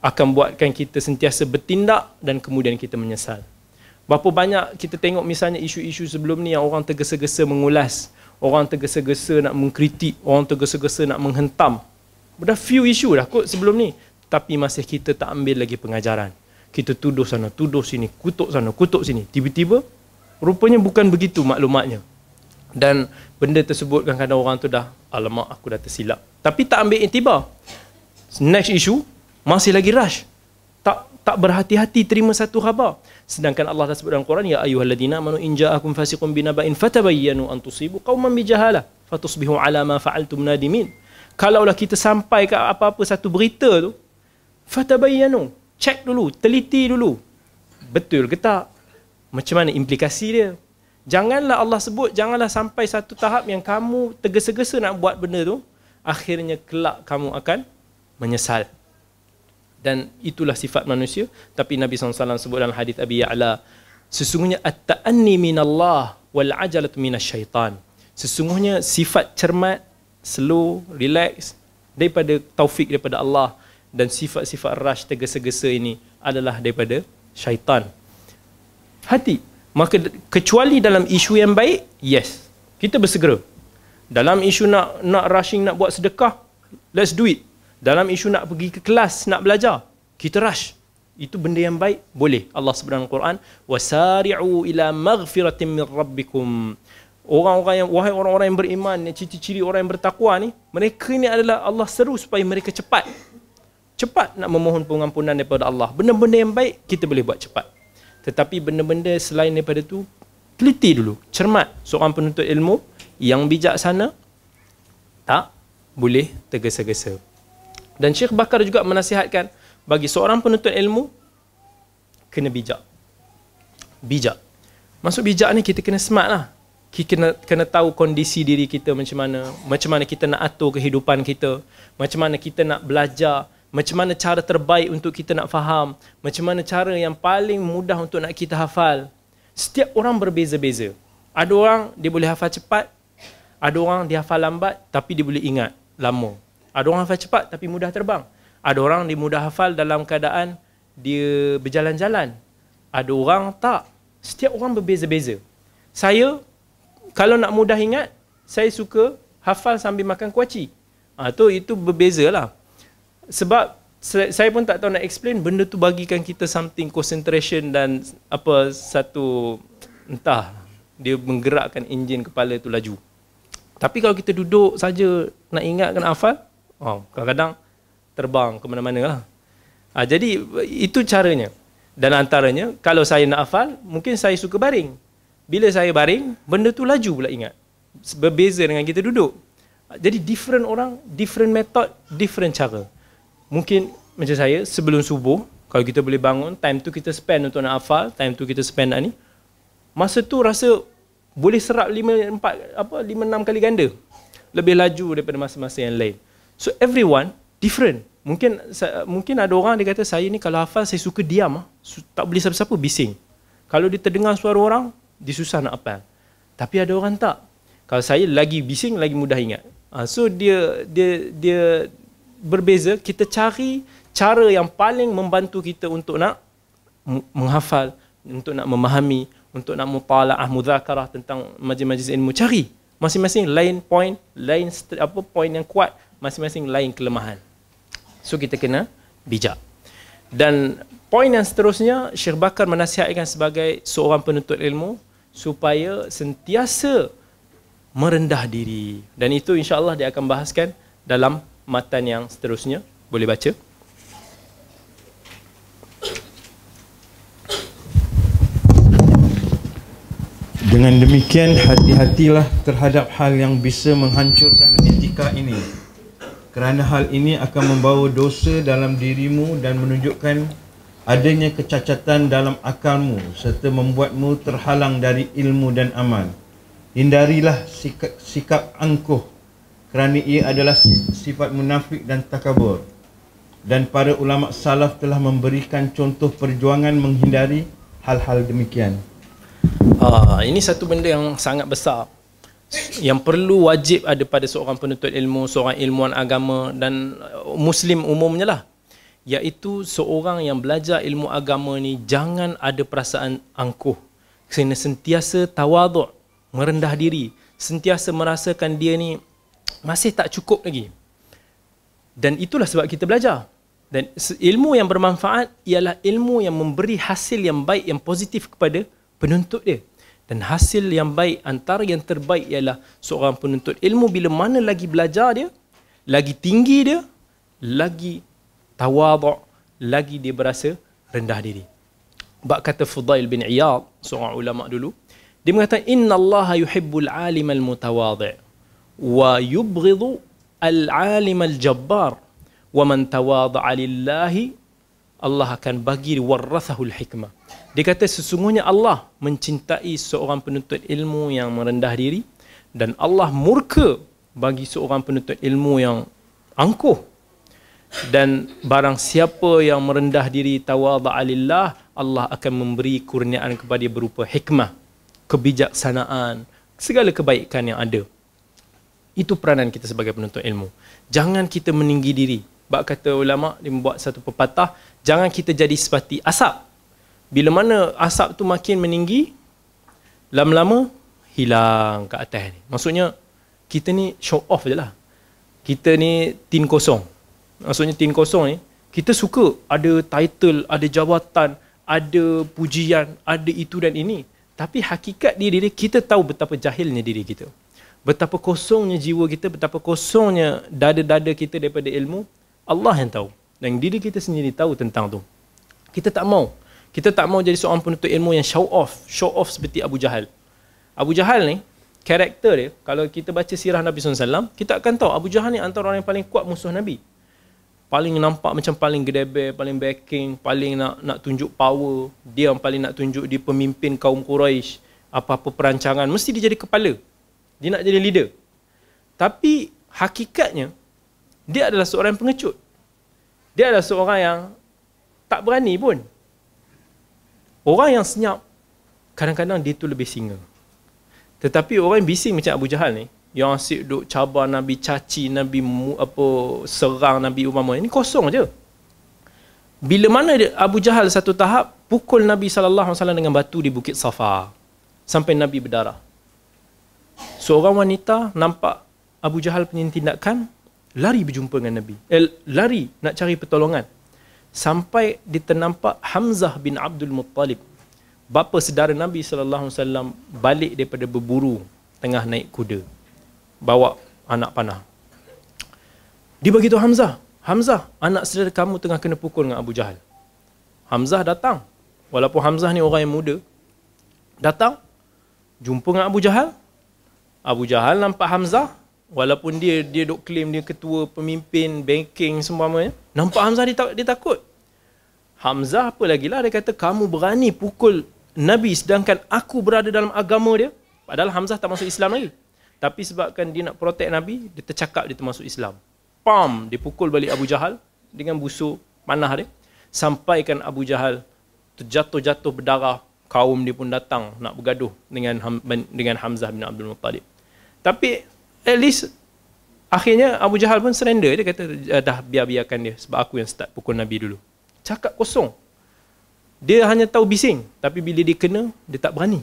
akan buatkan kita sentiasa bertindak dan kemudian kita menyesal. Berapa banyak kita tengok misalnya isu-isu sebelum ni yang orang tergesa-gesa mengulas, orang tergesa-gesa nak mengkritik, orang tergesa-gesa nak menghentam. Dah few isu dah kot sebelum ni. Tapi masih kita tak ambil lagi pengajaran. Kita tuduh sana, tuduh sini, kutuk sana, kutuk sini. Tiba-tiba, rupanya bukan begitu maklumatnya dan benda tersebut kadang-kadang orang tu dah alamak aku dah tersilap. Tapi tak ambil intibar. Next issue masih lagi rush. Tak tak berhati-hati terima satu khabar. Sedangkan Allah dah sebut dalam Quran ya ayyuhalladzina amanu in ja'akum fasiqun binaba'in fatabayyanu an tusibu qauman bijahalah fatusbihu ala ma fa'altum nadimin. Kalaulah kita sampai ke apa-apa satu berita tu fatabayyanu check dulu teliti dulu. Betul ke tak? Macam mana implikasi dia Janganlah Allah sebut, janganlah sampai satu tahap yang kamu tergesa-gesa nak buat benda tu, akhirnya kelak kamu akan menyesal. dan itulah sifat manusia. Tapi Nabi SAW sebut dalam hadis Abi Ya'la sesungguhnya at-ta'anni minallah wal ajalatu minasyaitan. Sesungguhnya sifat cermat slow relax daripada taufik daripada Allah dan sifat-sifat rush tergesa-gesa ini adalah daripada syaitan. Hati maka kecuali dalam isu yang baik yes kita bersegera dalam isu nak nak rushing nak buat sedekah let's do it dalam isu nak pergi ke kelas, nak belajar, kita rush. Itu benda yang baik, boleh. Allah sebut Quran, "Wasari'u ila maghfiratin min rabbikum." Orang-orang yang wahai orang-orang yang beriman, yang ciri-ciri orang yang bertakwa ni, mereka ni adalah Allah seru supaya mereka cepat. Cepat nak memohon pengampunan daripada Allah. Benda-benda yang baik kita boleh buat cepat. Tetapi benda-benda selain daripada tu teliti dulu, cermat. Seorang penuntut ilmu yang bijaksana tak boleh tergesa-gesa. Dan Syekh Bakar juga menasihatkan bagi seorang penuntut ilmu kena bijak. Bijak. Masuk bijak ni kita kena smart lah. Kita kena, kena tahu kondisi diri kita macam mana. Macam mana kita nak atur kehidupan kita. Macam mana kita nak belajar. Macam mana cara terbaik untuk kita nak faham. Macam mana cara yang paling mudah untuk nak kita hafal. Setiap orang berbeza-beza. Ada orang dia boleh hafal cepat. Ada orang dia hafal lambat tapi dia boleh ingat lama. Ada orang hafal cepat tapi mudah terbang. Ada orang dia mudah hafal dalam keadaan dia berjalan-jalan. Ada orang tak. Setiap orang berbeza-beza. Saya kalau nak mudah ingat, saya suka hafal sambil makan kuaci. Ha, tu itu lah. Sebab saya pun tak tahu nak explain benda tu bagikan kita something concentration dan apa satu entah dia menggerakkan enjin kepala tu laju. Tapi kalau kita duduk saja nak ingat nak hafal, Oh, kadang-kadang terbang ke mana-mana lah. Ha, jadi itu caranya. Dan antaranya, kalau saya nak hafal, mungkin saya suka baring. Bila saya baring, benda tu laju pula ingat. Berbeza dengan kita duduk. Jadi different orang, different method, different cara. Mungkin macam saya, sebelum subuh, kalau kita boleh bangun, time tu kita spend untuk nak hafal, time tu kita spend nak ni. Masa tu rasa boleh serap 5 4 apa 5 6 kali ganda. Lebih laju daripada masa-masa yang lain. So everyone different. Mungkin mungkin ada orang dia kata saya ni kalau hafal saya suka diam ah. Tak boleh siapa-siapa bising. Kalau dia terdengar suara orang, dia susah nak hafal. Tapi ada orang tak. Kalau saya lagi bising lagi mudah ingat. Uh, so dia dia dia berbeza. Kita cari cara yang paling membantu kita untuk nak menghafal, untuk nak memahami, untuk nak mutalaah, mudzakarah tentang majlis-majlis ilmu. Cari masing-masing lain point, lain apa point yang kuat masing-masing lain kelemahan. So kita kena bijak. Dan poin yang seterusnya Syekh Bakar menasihatkan sebagai seorang penuntut ilmu supaya sentiasa merendah diri. Dan itu insya-Allah dia akan bahaskan dalam matan yang seterusnya. Boleh baca? Dengan demikian hati-hatilah terhadap hal yang bisa menghancurkan etika ini kerana hal ini akan membawa dosa dalam dirimu dan menunjukkan adanya kecacatan dalam akalmu serta membuatmu terhalang dari ilmu dan amal. Hindarilah sikap, sikap angkuh kerana ia adalah sifat munafik dan takabur. Dan para ulama salaf telah memberikan contoh perjuangan menghindari hal-hal demikian. Ah, ini satu benda yang sangat besar yang perlu wajib ada pada seorang penuntut ilmu, seorang ilmuwan agama dan uh, muslim umumnya lah. Iaitu seorang yang belajar ilmu agama ni jangan ada perasaan angkuh. Kena sentiasa tawaduk, merendah diri. Sentiasa merasakan dia ni masih tak cukup lagi. Dan itulah sebab kita belajar. Dan ilmu yang bermanfaat ialah ilmu yang memberi hasil yang baik, yang positif kepada penuntut dia dan hasil yang baik antara yang terbaik ialah seorang penuntut ilmu bila mana lagi belajar dia lagi tinggi dia lagi tawaduk lagi dia berasa rendah diri bab kata Fudail bin Iyad seorang ulama dulu dia mengatakan inna Allah yuhibbul alim al mutawadhi wa yubghidu al alim al jabbar wa man tawadha lillahi Allah akan bagi warathahu al hikmah. Dia kata sesungguhnya Allah mencintai seorang penuntut ilmu yang merendah diri dan Allah murka bagi seorang penuntut ilmu yang angkuh. dan barang siapa yang merendah diri tawadha lillah Allah akan memberi kurniaan kepada dia berupa hikmah kebijaksanaan segala kebaikan yang ada itu peranan kita sebagai penuntut ilmu. Jangan kita meninggi diri. Bab kata ulama dia membuat satu pepatah jangan kita jadi seperti asap. Bila mana asap tu makin meninggi lama-lama hilang ke atas ni. Maksudnya kita ni show off je lah. Kita ni tin kosong. Maksudnya tin kosong ni kita suka ada title ada jawatan ada pujian ada itu dan ini. Tapi hakikat diri kita tahu betapa jahilnya diri kita betapa kosongnya jiwa kita betapa kosongnya dada-dada kita daripada ilmu Allah yang tahu. Dan diri kita sendiri tahu tentang tu. Kita tak mau. Kita tak mau jadi seorang penuntut ilmu yang show off show off seperti Abu Jahal. Abu Jahal ni karakter dia kalau kita baca sirah Nabi SAW kita akan tahu Abu Jahal ni antara orang yang paling kuat musuh Nabi. Paling nampak macam paling gedebe, paling backing, paling nak nak tunjuk power, dia yang paling nak tunjuk dia pemimpin kaum Quraisy, apa-apa perancangan mesti dia jadi kepala. Dia nak jadi leader. Tapi hakikatnya dia adalah seorang pengecut. Dia adalah seorang yang tak berani pun. Orang yang senyap kadang-kadang dia tu lebih singa. Tetapi orang yang bising macam Abu Jahal ni, yang asyik duk cabar Nabi caci Nabi apa serang Nabi umpama ini kosong je bila mana dia, Abu Jahal satu tahap pukul Nabi wasallam dengan batu di Bukit Safa sampai Nabi berdarah seorang wanita nampak Abu Jahal punya tindakan lari berjumpa dengan Nabi eh, lari nak cari pertolongan sampai diternampak Hamzah bin Abdul Muttalib bapa saudara Nabi sallallahu alaihi wasallam balik daripada berburu tengah naik kuda bawa anak panah. Dia beritahu Hamzah, Hamzah, anak saudara kamu tengah kena pukul dengan Abu Jahal. Hamzah datang. Walaupun Hamzah ni orang yang muda, datang, jumpa dengan Abu Jahal. Abu Jahal nampak Hamzah, walaupun dia dia dok claim dia ketua pemimpin banking semuanya, nampak Hamzah dia, dia takut. Hamzah apa lagi lah, dia kata kamu berani pukul Nabi sedangkan aku berada dalam agama dia. Padahal Hamzah tak masuk Islam lagi. Tapi sebabkan dia nak protect Nabi, dia tercakap dia termasuk Islam. Pam, dia pukul balik Abu Jahal dengan busuk panah dia. Sampaikan Abu Jahal terjatuh-jatuh berdarah, kaum dia pun datang nak bergaduh dengan dengan Hamzah bin Abdul Muttalib. Tapi at least akhirnya Abu Jahal pun surrender. Dia kata, eh, dah biar-biarkan dia sebab aku yang start pukul Nabi dulu. Cakap kosong. Dia hanya tahu bising. Tapi bila dia kena, dia tak berani.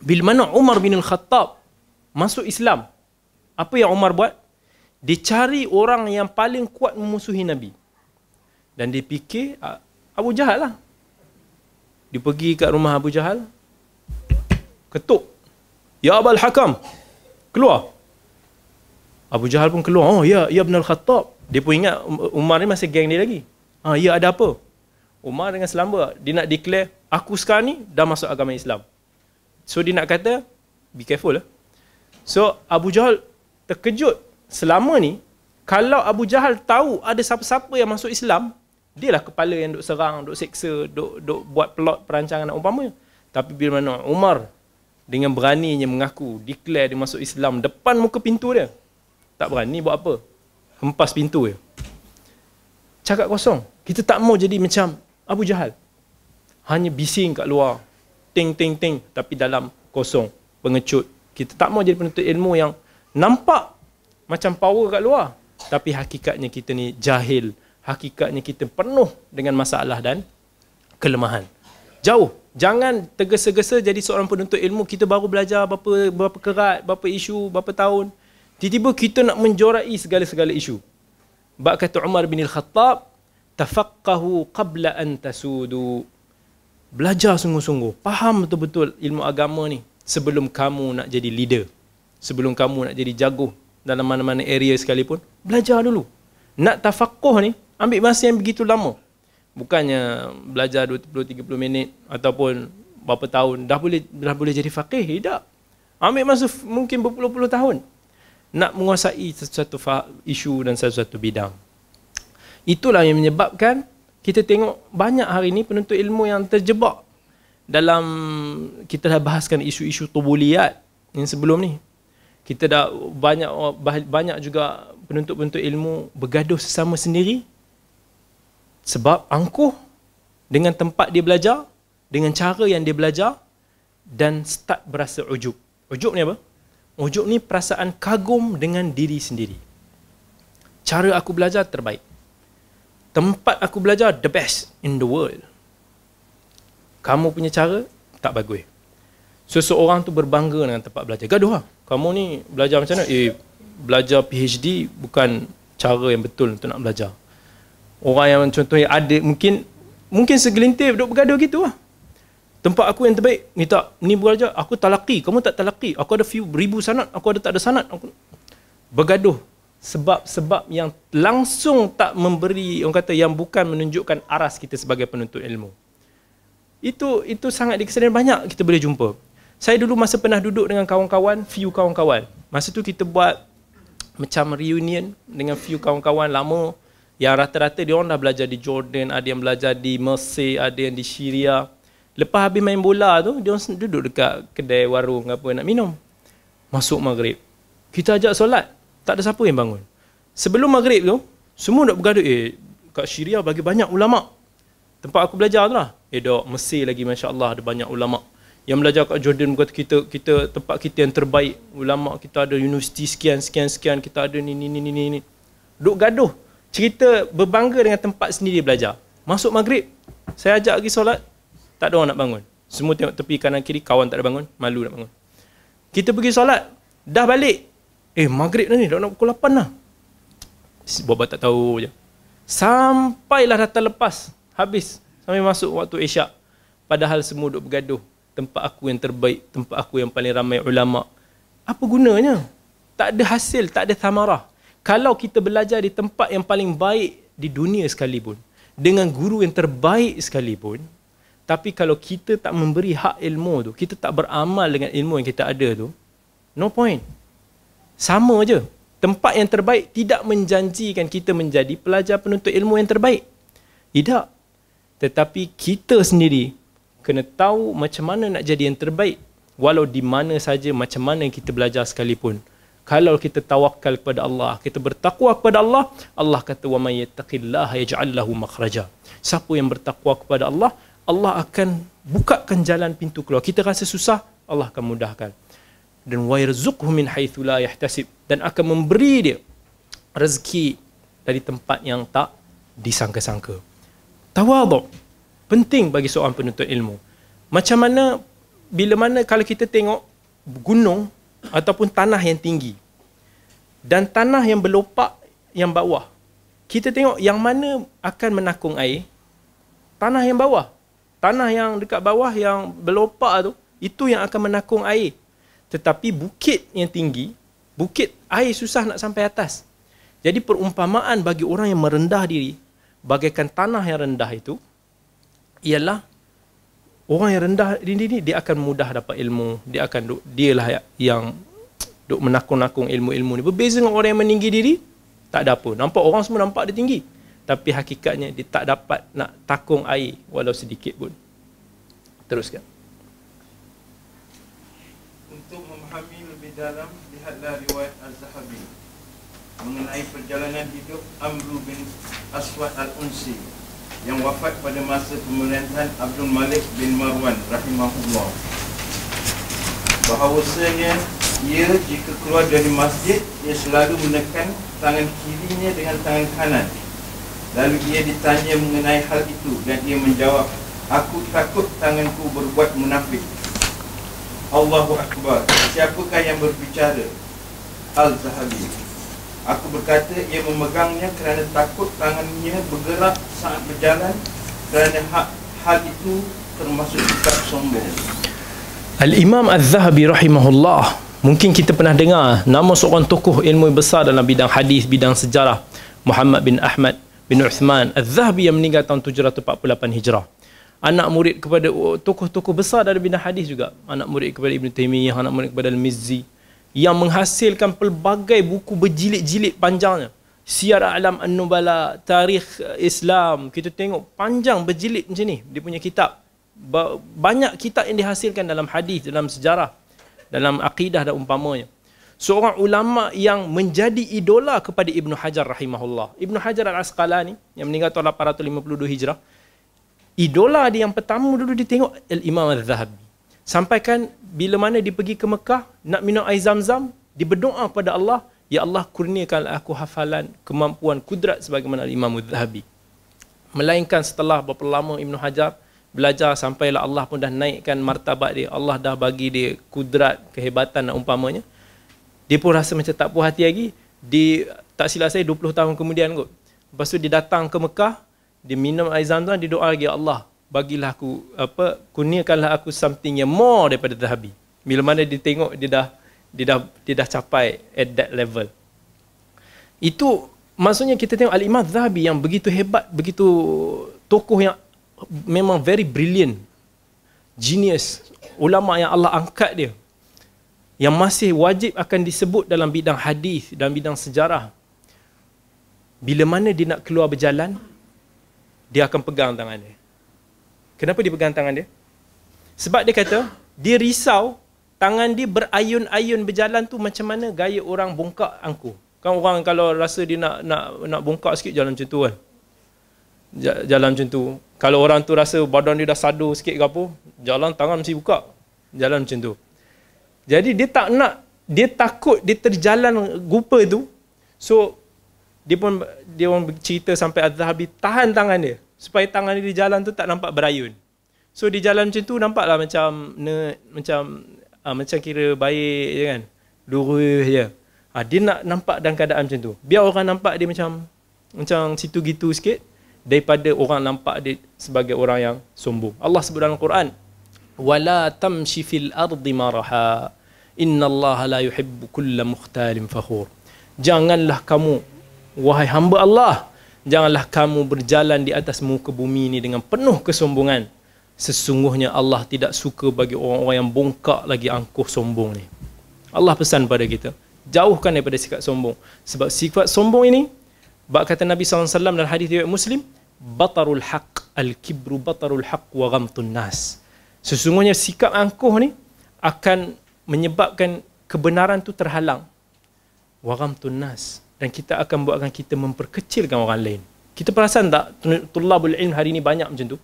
Bila mana Umar bin Al-Khattab masuk Islam. Apa yang Umar buat? Dia cari orang yang paling kuat memusuhi Nabi. Dan dia fikir Abu Jahal lah. Dia pergi kat rumah Abu Jahal. Ketuk. Ya Abal Hakam. Keluar. Abu Jahal pun keluar. Oh ya, ya benar Khattab. Dia pun ingat Umar ni masih geng dia lagi. Ah, ya ada apa? Umar dengan selamba. Dia nak declare, aku sekarang ni dah masuk agama Islam. So dia nak kata, be careful lah. So Abu Jahal terkejut selama ni kalau Abu Jahal tahu ada siapa-siapa yang masuk Islam, dia lah kepala yang duk serang, duk seksa, duk, duk buat plot perancangan nak umpama. Tapi bila mana Umar dengan beraninya mengaku, declare dia masuk Islam depan muka pintu dia. Tak berani buat apa? Hempas pintu dia. Cakap kosong. Kita tak mau jadi macam Abu Jahal. Hanya bising kat luar. Ting, ting, ting. Tapi dalam kosong. Pengecut. Kita tak mau jadi penuntut ilmu yang nampak macam power kat luar. Tapi hakikatnya kita ni jahil. Hakikatnya kita penuh dengan masalah dan kelemahan. Jauh. Jangan tergesa-gesa jadi seorang penuntut ilmu. Kita baru belajar berapa, berapa kerat, berapa isu, berapa tahun. Tiba-tiba kita nak menjorai segala-segala isu. Bak kata Umar bin Al-Khattab, Tafakkahu qabla an tasudu. Belajar sungguh-sungguh. Faham betul-betul ilmu agama ni sebelum kamu nak jadi leader, sebelum kamu nak jadi jago dalam mana-mana area sekalipun, belajar dulu. Nak tafakuh ni, ambil masa yang begitu lama. Bukannya belajar 20-30 minit ataupun berapa tahun, dah boleh dah boleh jadi faqih, tidak. Ambil masa mungkin berpuluh-puluh tahun. Nak menguasai sesuatu isu dan sesuatu bidang. Itulah yang menyebabkan kita tengok banyak hari ini penuntut ilmu yang terjebak dalam kita dah bahaskan isu-isu tubuliyat yang sebelum ni kita dah banyak banyak juga penuntut-penuntut ilmu bergaduh sesama sendiri Sebab angkuh dengan tempat dia belajar, dengan cara yang dia belajar dan start berasa ujub. Ujub ni apa? Ujub ni perasaan kagum dengan diri sendiri. Cara aku belajar terbaik. Tempat aku belajar the best in the world. Kamu punya cara tak bagus. Seseorang tu berbangga dengan tempat belajar. Gaduh lah. Kamu ni belajar macam mana? Eh, belajar PhD bukan cara yang betul untuk nak belajar. Orang yang contohnya ada mungkin mungkin segelintir duduk bergaduh gitu lah. Tempat aku yang terbaik, ni tak, ni belajar, aku talaki, kamu tak talaki. Aku ada few ribu sanat, aku ada tak ada sanat. Aku... Bergaduh. Sebab-sebab yang langsung tak memberi, orang kata yang bukan menunjukkan aras kita sebagai penuntut ilmu. Itu itu sangat dikesan banyak kita boleh jumpa. Saya dulu masa pernah duduk dengan kawan-kawan, few kawan-kawan. Masa tu kita buat macam reunion dengan few kawan-kawan lama yang rata-rata dia orang dah belajar di Jordan, ada yang belajar di Mesir, ada yang di Syria. Lepas habis main bola tu, dia orang duduk dekat kedai warung apa nak minum. Masuk maghrib. Kita ajak solat, tak ada siapa yang bangun. Sebelum maghrib tu, semua nak bergaduh, eh kat Syria bagi banyak ulama. Tempat aku belajar tu lah. Eh dok, Mesir lagi masya-Allah ada banyak ulama. Yang belajar kat Jordan kata kita kita tempat kita yang terbaik. Ulama kita ada universiti sekian sekian sekian, kita ada ni ni ni ni ni. Duk gaduh. Cerita berbangga dengan tempat sendiri belajar. Masuk maghrib, saya ajak pergi solat, tak ada orang nak bangun. Semua tengok tepi kanan kiri, kawan tak ada bangun. Malu nak bangun. Kita pergi solat. Dah balik. Eh, maghrib dah ni. Dah nak pukul 8 lah. Buat-buat tak tahu je. Sampailah datang lepas. Habis. Sampai masuk waktu isyak. Padahal semua duduk bergaduh. Tempat aku yang terbaik. Tempat aku yang paling ramai ulama. Apa gunanya? Tak ada hasil. Tak ada tamarah. Kalau kita belajar di tempat yang paling baik di dunia sekalipun. Dengan guru yang terbaik sekalipun. Tapi kalau kita tak memberi hak ilmu tu, kita tak beramal dengan ilmu yang kita ada tu, no point. Sama je. Tempat yang terbaik tidak menjanjikan kita menjadi pelajar penuntut ilmu yang terbaik. Tidak. Tetapi kita sendiri kena tahu macam mana nak jadi yang terbaik. Walau di mana saja, macam mana kita belajar sekalipun. Kalau kita tawakal kepada Allah, kita bertakwa kepada Allah, Allah kata wa may yattaqillaha yaj'al lahu makhraja. Siapa yang bertakwa kepada Allah, Allah akan bukakan jalan pintu keluar. Kita rasa susah, Allah akan mudahkan. Dan wa yarzuqhu min haitsu la yahtasib dan akan memberi dia rezeki dari tempat yang tak disangka-sangka. Tawadhu penting bagi seorang penuntut ilmu. Macam mana bila mana kalau kita tengok gunung ataupun tanah yang tinggi dan tanah yang berlopak yang bawah. Kita tengok yang mana akan menakung air? Tanah yang bawah tanah yang dekat bawah yang berlopak tu itu yang akan menakung air tetapi bukit yang tinggi bukit air susah nak sampai atas jadi perumpamaan bagi orang yang merendah diri bagaikan tanah yang rendah itu ialah orang yang rendah diri ni dia akan mudah dapat ilmu. Dia akan dialah yang duk menakung-nakung ilmu-ilmu ni. Berbeza dengan orang yang meninggi diri tak ada apa. Nampak orang semua nampak dia tinggi. Tapi hakikatnya dia tak dapat nak takung air walau sedikit pun. Teruskan. Untuk memahami lebih dalam, lihatlah riwayat Az-Zahabi mengenai perjalanan hidup Amru bin Aswad Al-Unsi yang wafat pada masa pemerintahan Abdul Malik bin Marwan rahimahullah. Bahawasanya ia jika keluar dari masjid ia selalu menekan tangan kirinya dengan tangan kanan Lalu ia ditanya mengenai hal itu dan ia menjawab, Aku takut tanganku berbuat munafik. Allahu Akbar. Siapakah yang berbicara? Al-Zahabi. Aku berkata ia memegangnya kerana takut tangannya bergerak saat berjalan kerana hal, hal itu termasuk sikap sombong. Al-Imam Al-Zahabi rahimahullah Mungkin kita pernah dengar nama seorang tokoh ilmu besar dalam bidang hadis, bidang sejarah Muhammad bin Ahmad bin Uthman Al-Zahabi yang meninggal tahun 748 Hijrah. Anak murid kepada tokoh-tokoh besar dari bidang hadis juga. Anak murid kepada Ibn Taymiyah, anak murid kepada Al-Mizzi. Yang menghasilkan pelbagai buku berjilid-jilid panjangnya. Siyar Alam An-Nubala, Tarikh Islam. Kita tengok panjang berjilid macam ni. Dia punya kitab. Banyak kitab yang dihasilkan dalam hadis, dalam sejarah, dalam akidah dan umpamanya. seorang ulama yang menjadi idola kepada Ibnu Hajar rahimahullah. Ibnu Hajar Al-Asqalani yang meninggal tahun 852 Hijrah. Idola dia yang pertama dulu dia tengok Al-Imam Al-Zahabi. Sampaikan bila mana dia pergi ke Mekah nak minum air Zam-Zam, dia berdoa kepada Allah, ya Allah kurniakan aku hafalan, kemampuan, kudrat sebagaimana Imam Al-Zahabi. Melainkan setelah berapa lama Ibnu Hajar belajar sampailah Allah pun dah naikkan martabat dia. Allah dah bagi dia kudrat, kehebatan dan umpamanya dia pun rasa macam tak puas hati lagi dia tak silap saya 20 tahun kemudian kot lepas tu dia datang ke Mekah dia minum air zam-zam dia doa lagi ya Allah bagilah aku apa kurniakanlah aku something yang more daripada zahabi bila mana dia tengok dia dah dia dah dia dah capai at that level itu maksudnya kita tengok al-imam zahabi yang begitu hebat begitu tokoh yang memang very brilliant genius ulama yang Allah angkat dia yang masih wajib akan disebut dalam bidang hadis dan bidang sejarah. Bila mana dia nak keluar berjalan, dia akan pegang tangan dia. Kenapa dia pegang tangan dia? Sebab dia kata, dia risau tangan dia berayun-ayun berjalan tu macam mana gaya orang bongkak angku. Kan orang kalau rasa dia nak nak nak bongkak sikit jalan macam tu kan. Jalan macam tu. Kalau orang tu rasa badan dia dah sadu sikit ke apa, jalan tangan mesti buka. Jalan macam tu. Jadi dia tak nak dia takut dia terjalan gupa tu. So dia pun dia pun cerita sampai Az-Zahabi tahan tangan dia supaya tangan dia di jalan tu tak nampak berayun. So di jalan macam tu nampaklah macam ne, macam uh, macam kira baik je kan. Lurus je. Ha, dia nak nampak dalam keadaan macam tu. Biar orang nampak dia macam macam situ gitu sikit daripada orang nampak dia sebagai orang yang sombong. Allah sebut dalam Quran, wala tamshi fil ardi maraha inna Allah la yuhibbu kulla mukhtalin fakhur janganlah kamu wahai hamba Allah janganlah kamu berjalan di atas muka bumi ini dengan penuh kesombongan. Sesungguhnya Allah tidak suka bagi orang-orang yang bongkak lagi angkuh sombong ni. Allah pesan pada kita jauhkan daripada sikap sombong. Sebab sifat sombong ini bab kata Nabi SAW dalam hadis riwayat Muslim batarul haq al-kibru batarul haq wa ghamtun nas. Sesungguhnya sikap angkuh ni akan menyebabkan kebenaran tu terhalang. Waram tunas dan kita akan buatkan kita memperkecilkan orang lain. Kita perasan tak tulabul ilm hari ni banyak macam tu?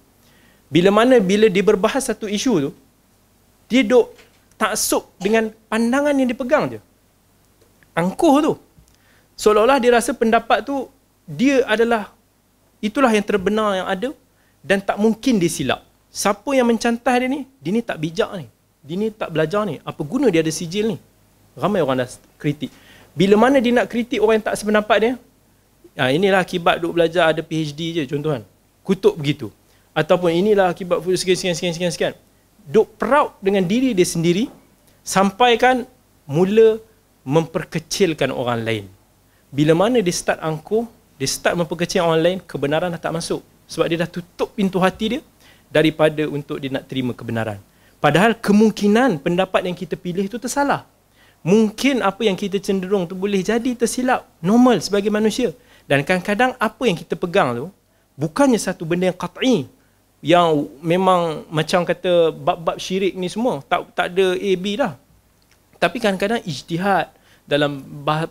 Bila mana bila dia berbahas satu isu tu, dia duk taksub dengan pandangan yang dipegang je. Angkuh tu. Seolah-olah dia rasa pendapat tu dia adalah itulah yang terbenar yang ada dan tak mungkin dia silap siapa yang mencantah dia ni dia ni tak bijak ni dia ni tak belajar ni apa guna dia ada sijil ni ramai orang dah kritik bila mana dia nak kritik orang yang tak sependapat dia? Ha, inilah akibat duk belajar ada PhD je contoh kan kutuk begitu. Ataupun inilah akibat sekian sekian sekian sekian sekian. Duk proud dengan diri dia sendiri sampai kan mula memperkecilkan orang lain. Bila mana dia start angkuh dia start memperkecil orang lain kebenaran dah tak masuk. Sebab dia dah tutup pintu hati dia daripada untuk dia nak terima kebenaran. Padahal kemungkinan pendapat yang kita pilih itu tersalah. Mungkin apa yang kita cenderung tu boleh jadi tersilap. Normal sebagai manusia. Dan kadang-kadang apa yang kita pegang tu bukannya satu benda yang qat'i yang memang macam kata bab-bab syirik ni semua tak tak ada A B dah. Tapi kadang-kadang ijtihad dalam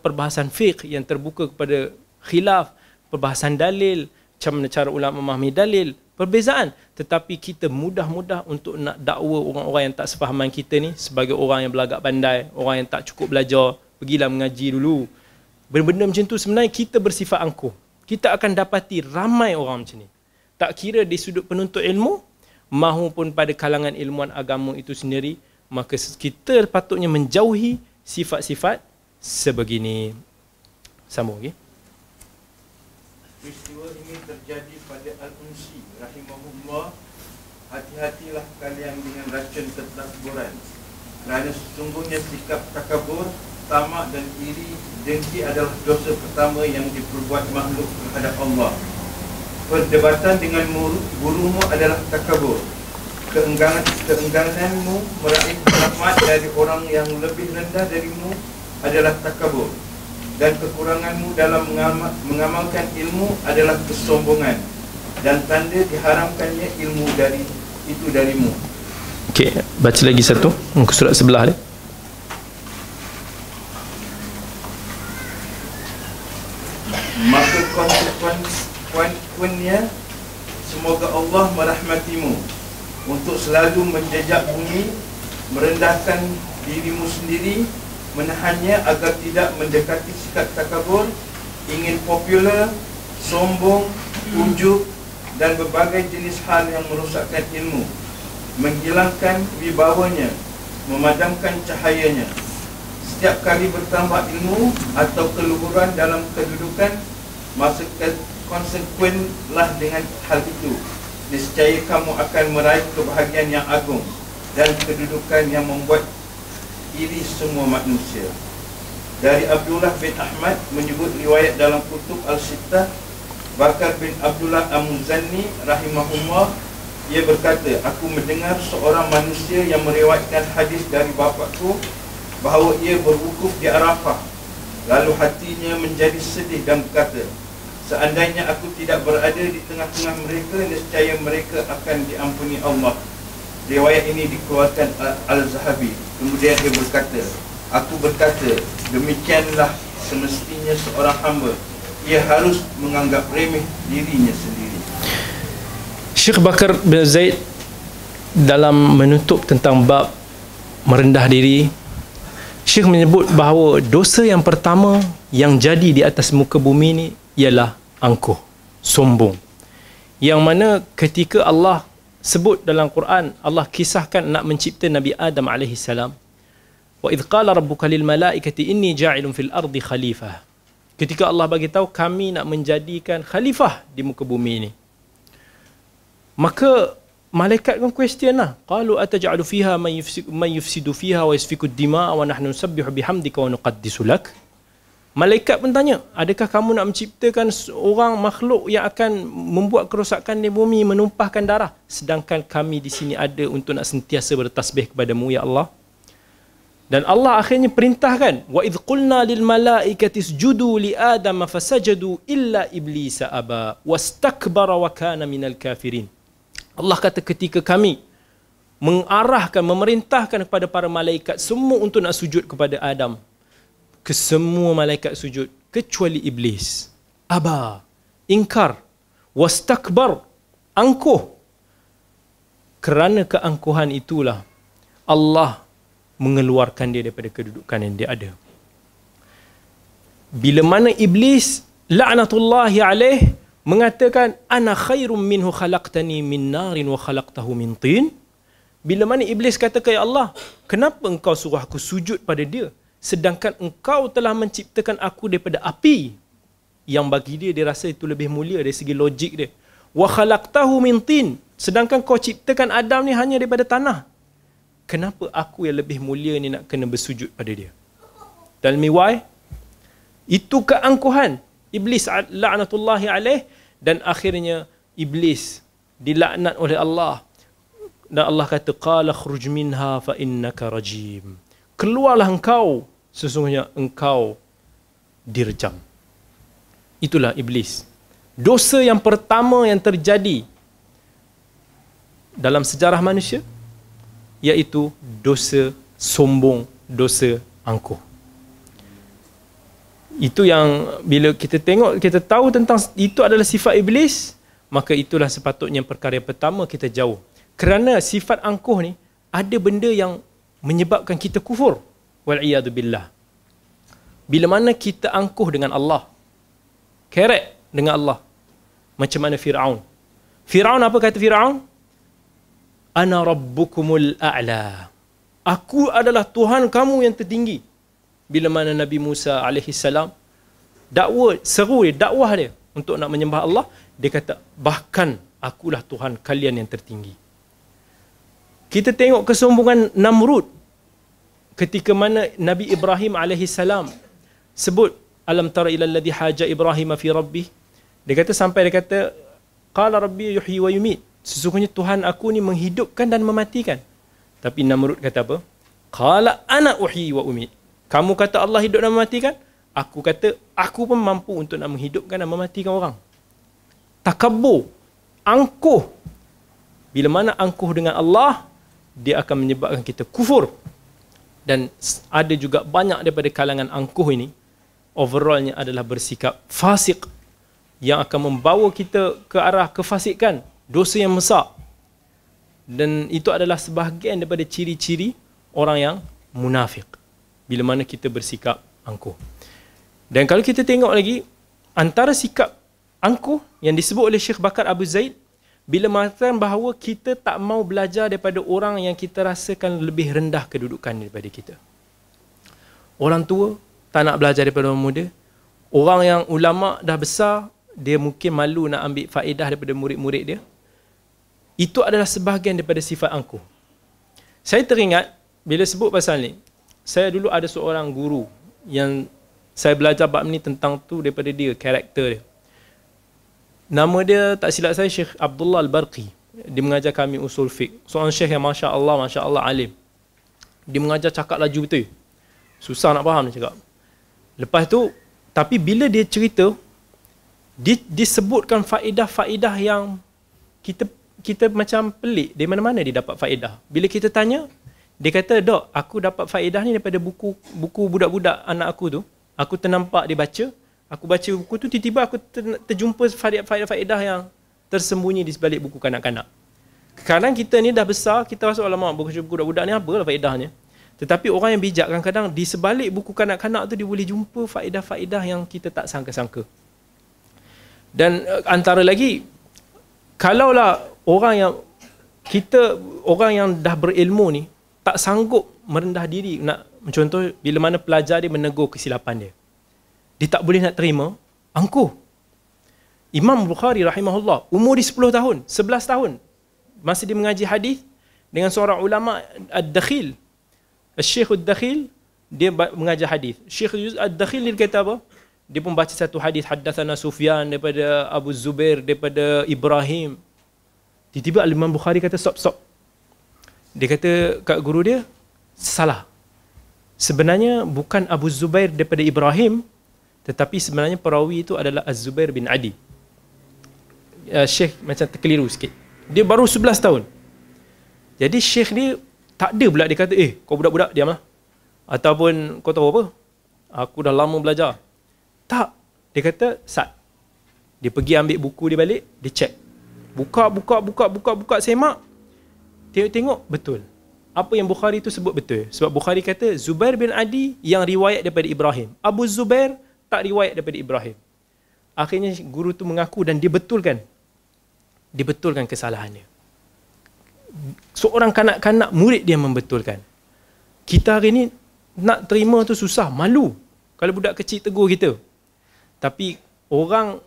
perbahasan fiqh yang terbuka kepada khilaf, perbahasan dalil, macam mana cara ulama memahami dalil, perbezaan. Tetapi kita mudah-mudah untuk nak dakwa orang-orang yang tak sefahaman kita ni sebagai orang yang belagak pandai orang yang tak cukup belajar pergilah mengaji dulu. Benda-benda macam tu sebenarnya kita bersifat angkuh. Kita akan dapati ramai orang macam ni. Tak kira di sudut penuntut ilmu mahupun pada kalangan ilmuan agama itu sendiri maka kita patutnya menjauhi sifat-sifat sebegini. Sambung okey peristiwa ini terjadi pada Al-Unsi rahimahullah hati-hatilah kalian dengan racun ketakburan kerana sesungguhnya sikap takabur tamak dan iri dengki adalah dosa pertama yang diperbuat makhluk terhadap Allah. Perdebatan dengan gurumu adalah takabur. Keengganan keenggananmu meraih rahmat dari orang yang lebih rendah darimu adalah takabur. Dan kekuranganmu dalam mengamalkan ilmu adalah kesombongan dan tanda diharamkannya ilmu dari itu darimu. Okey, baca lagi satu muka surat sebelah ni. Maka konsekuensinya semoga Allah merahmatimu untuk selalu menjejak bumi, merendahkan dirimu sendiri, menahannya agar tidak mendekati sikap takabur, ingin popular, sombong, tunjuk, dan berbagai jenis hal yang merosakkan ilmu, menghilangkan wibawanya, memadamkan cahayanya. Setiap kali bertambah ilmu atau keluhuran dalam kedudukan, masa konsekuenlah dengan hal itu Nescaya kamu akan meraih kebahagiaan yang agung Dan kedudukan yang membuat iri semua manusia Dari Abdullah bin Ahmad menyebut riwayat dalam kutub Al-Sittah Bakar bin Abdullah Amuzani rahimahullah ia berkata, aku mendengar seorang manusia yang meriwayatkan hadis dari bapakku bahawa ia berwukuf di Arafah. Lalu hatinya menjadi sedih dan berkata, Seandainya aku tidak berada di tengah-tengah mereka Nescaya mereka akan diampuni Allah Riwayat ini dikeluarkan Al-Zahabi. Kemudian dia berkata Aku berkata Demikianlah semestinya seorang hamba Ia harus menganggap remeh dirinya sendiri Syekh Bakar bin Zaid Dalam menutup tentang bab Merendah diri Syekh menyebut bahawa dosa yang pertama yang jadi di atas muka bumi ini ialah angkuh, sombong. Yang mana ketika Allah sebut dalam Quran, Allah kisahkan nak mencipta Nabi Adam alaihi salam. Wa idh qala rabbuka lil malaikati inni ja'ilun fil ardi khalifah. Ketika Allah bagi tahu kami nak menjadikan khalifah di muka bumi ini. Maka malaikat pun question lah. Qalu ataj'alu fiha man yufsidu, man yufsidu fiha wa yasfiku ad-dima' wa nahnu nusabbihu bihamdika wa nuqaddisu lak. Malaikat pun tanya, adakah kamu nak menciptakan seorang makhluk yang akan membuat kerosakan di bumi, menumpahkan darah? Sedangkan kami di sini ada untuk nak sentiasa bertasbih kepadamu, Ya Allah. Dan Allah akhirnya perintahkan, wa idh qulna lil malaikati isjudu li adam fasajadu illa iblis aba wastakbara wa kana minal kafirin. Allah kata ketika kami mengarahkan, memerintahkan kepada para malaikat semua untuk nak sujud kepada Adam, ke semua malaikat sujud kecuali iblis aba ingkar wastakbar angkuh kerana keangkuhan itulah Allah mengeluarkan dia daripada kedudukan yang dia ada. Bila mana iblis la'natullahi alaih mengatakan ana khairum minhu khalaqtani min narin wa khalaqtahu min tin bila mana iblis kata ya Allah kenapa engkau suruh aku sujud pada dia sedangkan engkau telah menciptakan aku daripada api? Yang bagi dia dia rasa itu lebih mulia dari segi logik dia. Wa khalaqtahu min tin sedangkan kau ciptakan Adam ni hanya daripada tanah kenapa aku yang lebih mulia ni nak kena bersujud pada dia? Tell me why? Itu keangkuhan. Iblis laknatullahi alaih dan akhirnya iblis dilaknat oleh Allah. Dan Allah kata qala khruj minha fa innaka rajim. Keluarlah engkau sesungguhnya engkau direjam itulah iblis. Dosa yang pertama yang terjadi dalam sejarah manusia iaitu dosa sombong dosa angkuh. Itu yang bila kita tengok kita tahu tentang itu adalah sifat iblis maka itulah sepatutnya perkara pertama kita jauh. Kerana sifat angkuh ni ada benda yang menyebabkan kita kufur. Wal iyad billah. Bila mana kita angkuh dengan Allah kerek dengan Allah macam mana Firaun? Firaun apa kata Firaun ana rabbukumul a'la. Aku adalah tuhan kamu yang tertinggi. Bila mana Nabi Musa alaihi salam dakwa seru dia dakwah dia untuk nak menyembah Allah dia kata bahkan akulah tuhan kalian yang tertinggi. Kita tengok kesombongan Namrud ketika mana Nabi Ibrahim alaihi salam sebut alam tara ila alladhi haja Ibrahim fi rabbi dia kata sampai dia kata qala rabbi yuhyi wa yumit sesungguhnya Tuhan aku ni menghidupkan dan mematikan. Tapi Namrud kata apa? Qala ana uhyi wa umit kamu kata Allah hidup dan mematikan? Aku kata aku pun mampu untuk nak menghidupkan dan mematikan orang. Takabur angkuh. Bila mana angkuh dengan Allah dia akan menyebabkan kita kufur. Dan ada juga banyak daripada kalangan angkuh ini overallnya adalah bersikap fasik yang akan membawa kita ke arah kefasikan, dosa yang besar. Dan itu adalah sebahagian daripada ciri-ciri orang yang munafik. Bila mana kita bersikap angkuh. Dan kalau kita tengok lagi, antara sikap angkuh yang disebut oleh Syekh Bakar Abu Zaid, bila mengatakan bahawa kita tak mau belajar daripada orang yang kita rasakan lebih rendah kedudukan daripada kita. Orang tua tak nak belajar daripada orang muda. Orang yang ulama dah besar, dia mungkin malu nak ambil faedah daripada murid-murid dia itu adalah sebahagian daripada sifat angkuh. Saya teringat bila sebut pasal ni, saya dulu ada seorang guru yang saya belajar bab ni tentang tu daripada dia, karakter dia. Nama dia tak silap saya Syekh Abdullah Al-Barqi. Dia mengajar kami usul fiqh. Seorang syekh yang Masya Allah, Masya Allah alim. Dia mengajar cakap laju betul. Susah nak faham dia cakap. Lepas tu, tapi bila dia cerita, dia disebutkan faedah-faedah yang kita kita macam pelik di mana-mana dia dapat faedah. Bila kita tanya, dia kata, "Dok, aku dapat faedah ni daripada buku buku budak-budak anak aku tu. Aku ternampak dia baca, aku baca buku tu tiba-tiba aku ter, terjumpa faedah-faedah yang tersembunyi di sebalik buku kanak-kanak." Kadang kita ni dah besar, kita rasa alamak buku budak-budak ni apa lah faedahnya. Tetapi orang yang bijak kadang-kadang di sebalik buku kanak-kanak tu dia boleh jumpa faedah-faedah yang kita tak sangka-sangka. Dan uh, antara lagi kalaulah orang yang kita orang yang dah berilmu ni tak sanggup merendah diri nak contoh bila mana pelajar dia menegur kesilapan dia. Dia tak boleh nak terima angkuh. Imam Bukhari rahimahullah umur dia 10 tahun 11 tahun. Masa dia mengaji hadis dengan seorang ulama ad-dakhil. Syekh ad-dakhil dia mengajar hadis. Syekh ad-dakhil dia kata apa? Dia pun baca satu hadis haddatsana Sufyan daripada Abu Zubair daripada Ibrahim Tiba-tiba Al-Imam Bukhari kata stop stop. Dia kata kat guru dia salah. Sebenarnya bukan Abu Zubair daripada Ibrahim tetapi sebenarnya perawi itu adalah Az-Zubair bin Adi. Uh, Syekh macam terkeliru sikit. Dia baru 11 tahun. Jadi Syekh ni tak ada pula dia kata eh kau budak-budak diamlah. Ataupun kau tahu apa? Aku dah lama belajar. Tak. Dia kata sat. Dia pergi ambil buku dia balik, dia check buka buka buka buka buka semak. Tengok-tengok betul. Apa yang Bukhari itu sebut betul. Sebab Bukhari kata Zubair bin Adi yang riwayat daripada Ibrahim. Abu Zubair tak riwayat daripada Ibrahim. Akhirnya guru tu mengaku dan dia betulkan dia betulkan kesalahannya. Seorang kanak-kanak murid dia membetulkan. Kita hari ni nak terima tu susah malu. Kalau budak kecil tegur kita. Tapi orang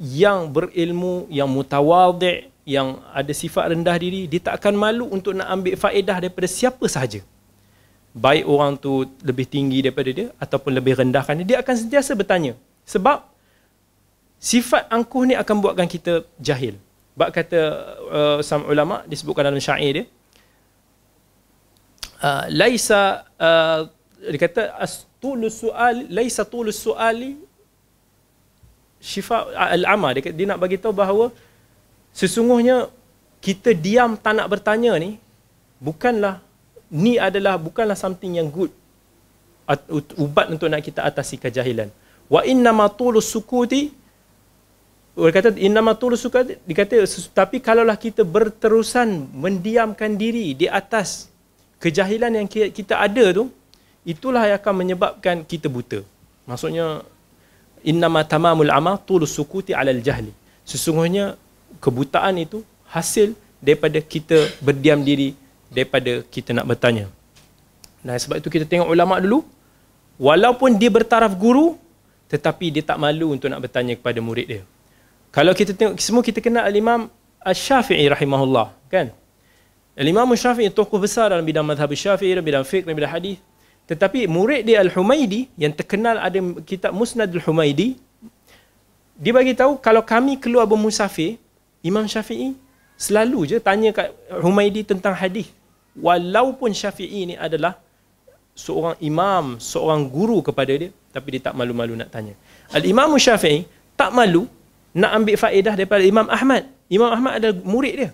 yang berilmu, yang mutawadhi, yang ada sifat rendah diri, dia tak akan malu untuk nak ambil faedah daripada siapa sahaja. Baik orang tu lebih tinggi daripada dia ataupun lebih rendahkan dia, dia akan sentiasa bertanya. Sebab sifat angkuh ni akan buatkan kita jahil. Bak kata uh, sama ulama disebutkan dalam syair dia. Uh, laisa uh, dia kata astulus sual laisa tulus suali syifa al-ama dia, dia nak bagi tahu bahawa sesungguhnya kita diam tak nak bertanya ni bukanlah ni adalah bukanlah something yang good ubat untuk nak kita atasi kejahilan. Wa inna ma tulus sukuti dia kata inna ma tulus sukuti dia kata tapi kalaulah kita berterusan mendiamkan diri di atas kejahilan yang kita ada tu itulah yang akan menyebabkan kita buta. Maksudnya innama tamamul ama tulus sukuti alal jahli. Sesungguhnya kebutaan itu hasil daripada kita berdiam diri daripada kita nak bertanya. Nah sebab itu kita tengok ulama dulu walaupun dia bertaraf guru tetapi dia tak malu untuk nak bertanya kepada murid dia. Kalau kita tengok semua kita kenal al-imam Asy-Syafi'i rahimahullah kan? Al-imam Asy-Syafi'i tokoh besar dalam bidang mazhab Syafi'i dalam bidang fiqh dalam bidang hadis tetapi murid dia Al-Humaidi yang terkenal ada kitab Musnad Al-Humaidi dia bagi tahu kalau kami keluar bermusafir Imam Syafi'i selalu je tanya kat Humaidi tentang hadis walaupun Syafi'i ini adalah seorang imam, seorang guru kepada dia tapi dia tak malu-malu nak tanya. Al-Imam Syafi'i tak malu nak ambil faedah daripada Imam Ahmad. Imam Ahmad ada murid dia.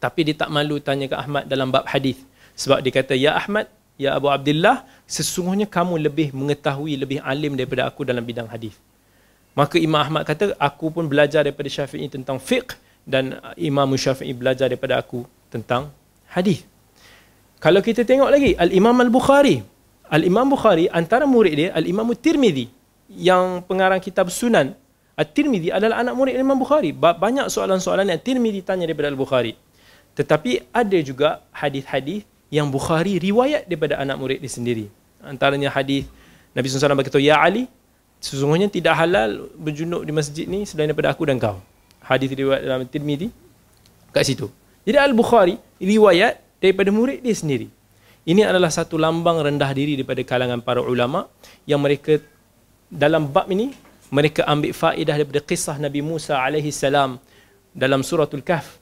Tapi dia tak malu tanya ke Ahmad dalam bab hadis sebab dia kata ya Ahmad Ya Abu Abdullah, sesungguhnya kamu lebih mengetahui, lebih alim daripada aku dalam bidang hadis. Maka Imam Ahmad kata, aku pun belajar daripada Syafi'i tentang fiqh dan Imam Syafi'i belajar daripada aku tentang hadis. Kalau kita tengok lagi, Al-Imam Al-Bukhari. Al-Imam Bukhari, antara murid dia, Al-Imam Tirmidhi yang pengarang kitab Sunan. At-Tirmidhi adalah anak murid Imam Bukhari. Banyak soalan-soalan yang Tirmidhi tanya daripada Al-Bukhari. Tetapi ada juga hadis-hadis yang Bukhari riwayat daripada anak murid dia sendiri. Antaranya hadis Nabi SAW berkata, Ya Ali, sesungguhnya tidak halal berjunuk di masjid ni selain daripada aku dan kau. Hadis riwayat dalam Tirmidhi kat situ. Jadi Al-Bukhari riwayat daripada murid dia sendiri. Ini adalah satu lambang rendah diri daripada kalangan para ulama yang mereka dalam bab ini mereka ambil faedah daripada kisah Nabi Musa alaihi salam dalam suratul Kahf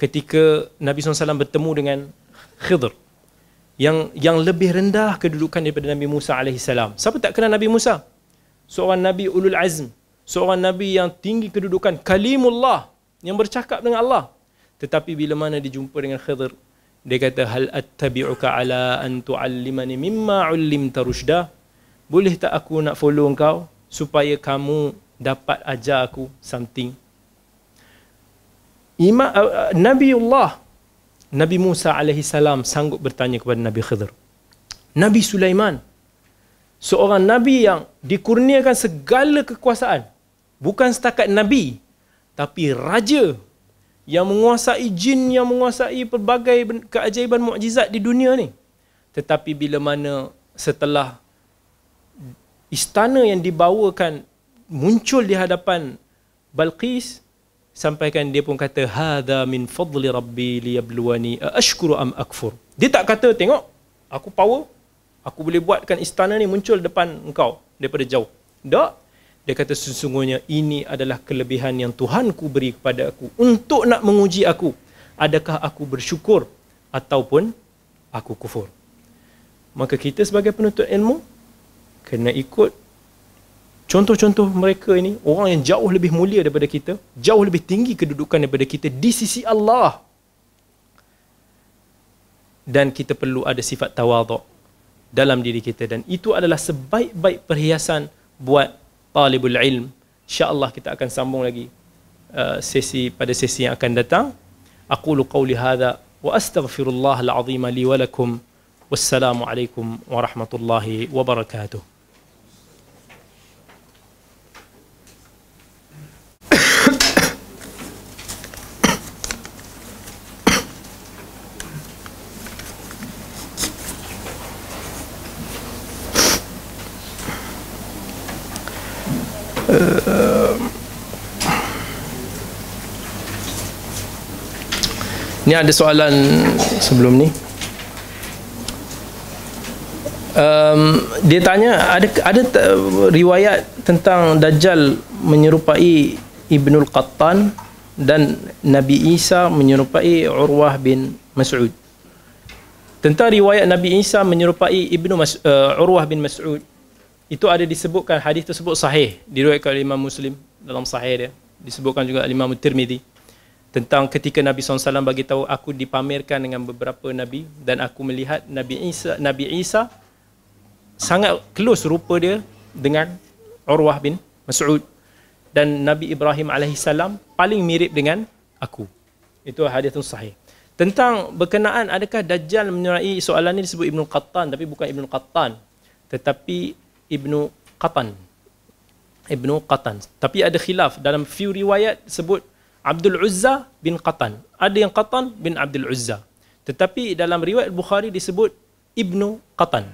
ketika Nabi SAW bertemu dengan Khidr. Yang yang lebih rendah kedudukan daripada Nabi Musa alaihi salam. Siapa tak kenal Nabi Musa? seorang nabi ulul azm. Seorang nabi yang tinggi kedudukan. Kalimullah. Yang bercakap dengan Allah. Tetapi bila mana dijumpa dengan Khidr dia kata hal attabi'uka ala an tu'allimani mimma 'allimta rushda? Boleh tak aku nak follow engkau supaya kamu dapat ajar aku something? Ima, uh, Nabiullah Nabi Musa alaihi salam sanggup bertanya kepada Nabi Khidr. Nabi Sulaiman. Seorang nabi yang dikurniakan segala kekuasaan. Bukan setakat nabi tapi raja yang menguasai jin yang menguasai pelbagai keajaiban mukjizat di dunia ni. Tetapi bila mana setelah istana yang dibawakan muncul di hadapan Balqis sampaikan dia pun kata hadza min fadli rabbi liyabluwani ashkuru am akfur dia tak kata tengok aku power aku boleh buatkan istana ni muncul depan engkau daripada jauh. Tak. Dia kata sesungguhnya ini adalah kelebihan yang Tuhanku beri kepada aku untuk nak menguji aku. Adakah aku bersyukur ataupun aku kufur. Maka kita sebagai penuntut ilmu kena ikut contoh-contoh mereka ini orang yang jauh lebih mulia daripada kita, jauh lebih tinggi kedudukan daripada kita di sisi Allah. Dan kita perlu ada sifat tawaduk dalam diri kita. Dan itu adalah sebaik-baik perhiasan buat talibul ilm. Insyaallah kita akan sambung lagi uh, sesi pada sesi yang akan datang. Aqulu qawli hadha wa astaghfirullah alazim li wa lakum. Wassalamu alaikum warahmatullahi wabarakatuh Ni ada soalan sebelum ni. Um, dia tanya ada ada riwayat tentang Dajjal menyerupai Ibnul Qattan dan Nabi Isa menyerupai Urwah bin Mas'ud. Tentang riwayat Nabi Isa menyerupai Ibnu Mas, uh, Urwah bin Mas'ud itu ada disebutkan hadis tersebut sahih diriwayatkan oleh Imam Muslim dalam sahih dia disebutkan juga oleh Imam Tirmizi tentang ketika Nabi SAW bagi tahu aku dipamerkan dengan beberapa nabi dan aku melihat Nabi Isa Nabi Isa sangat close rupa dia dengan Urwah bin Mas'ud dan Nabi Ibrahim alaihissalam paling mirip dengan aku. Itu hadis yang sahih. Tentang berkenaan adakah Dajjal menyerai soalan ini disebut Ibnu Qattan tapi bukan Ibnu Qattan tetapi Ibnu Qatan. Ibnu Qatan. Tapi ada khilaf dalam few riwayat sebut Abdul Uzza bin Qatan. Ada yang Qatan bin Abdul Uzza. Tetapi dalam riwayat Bukhari disebut Ibnu Qatan.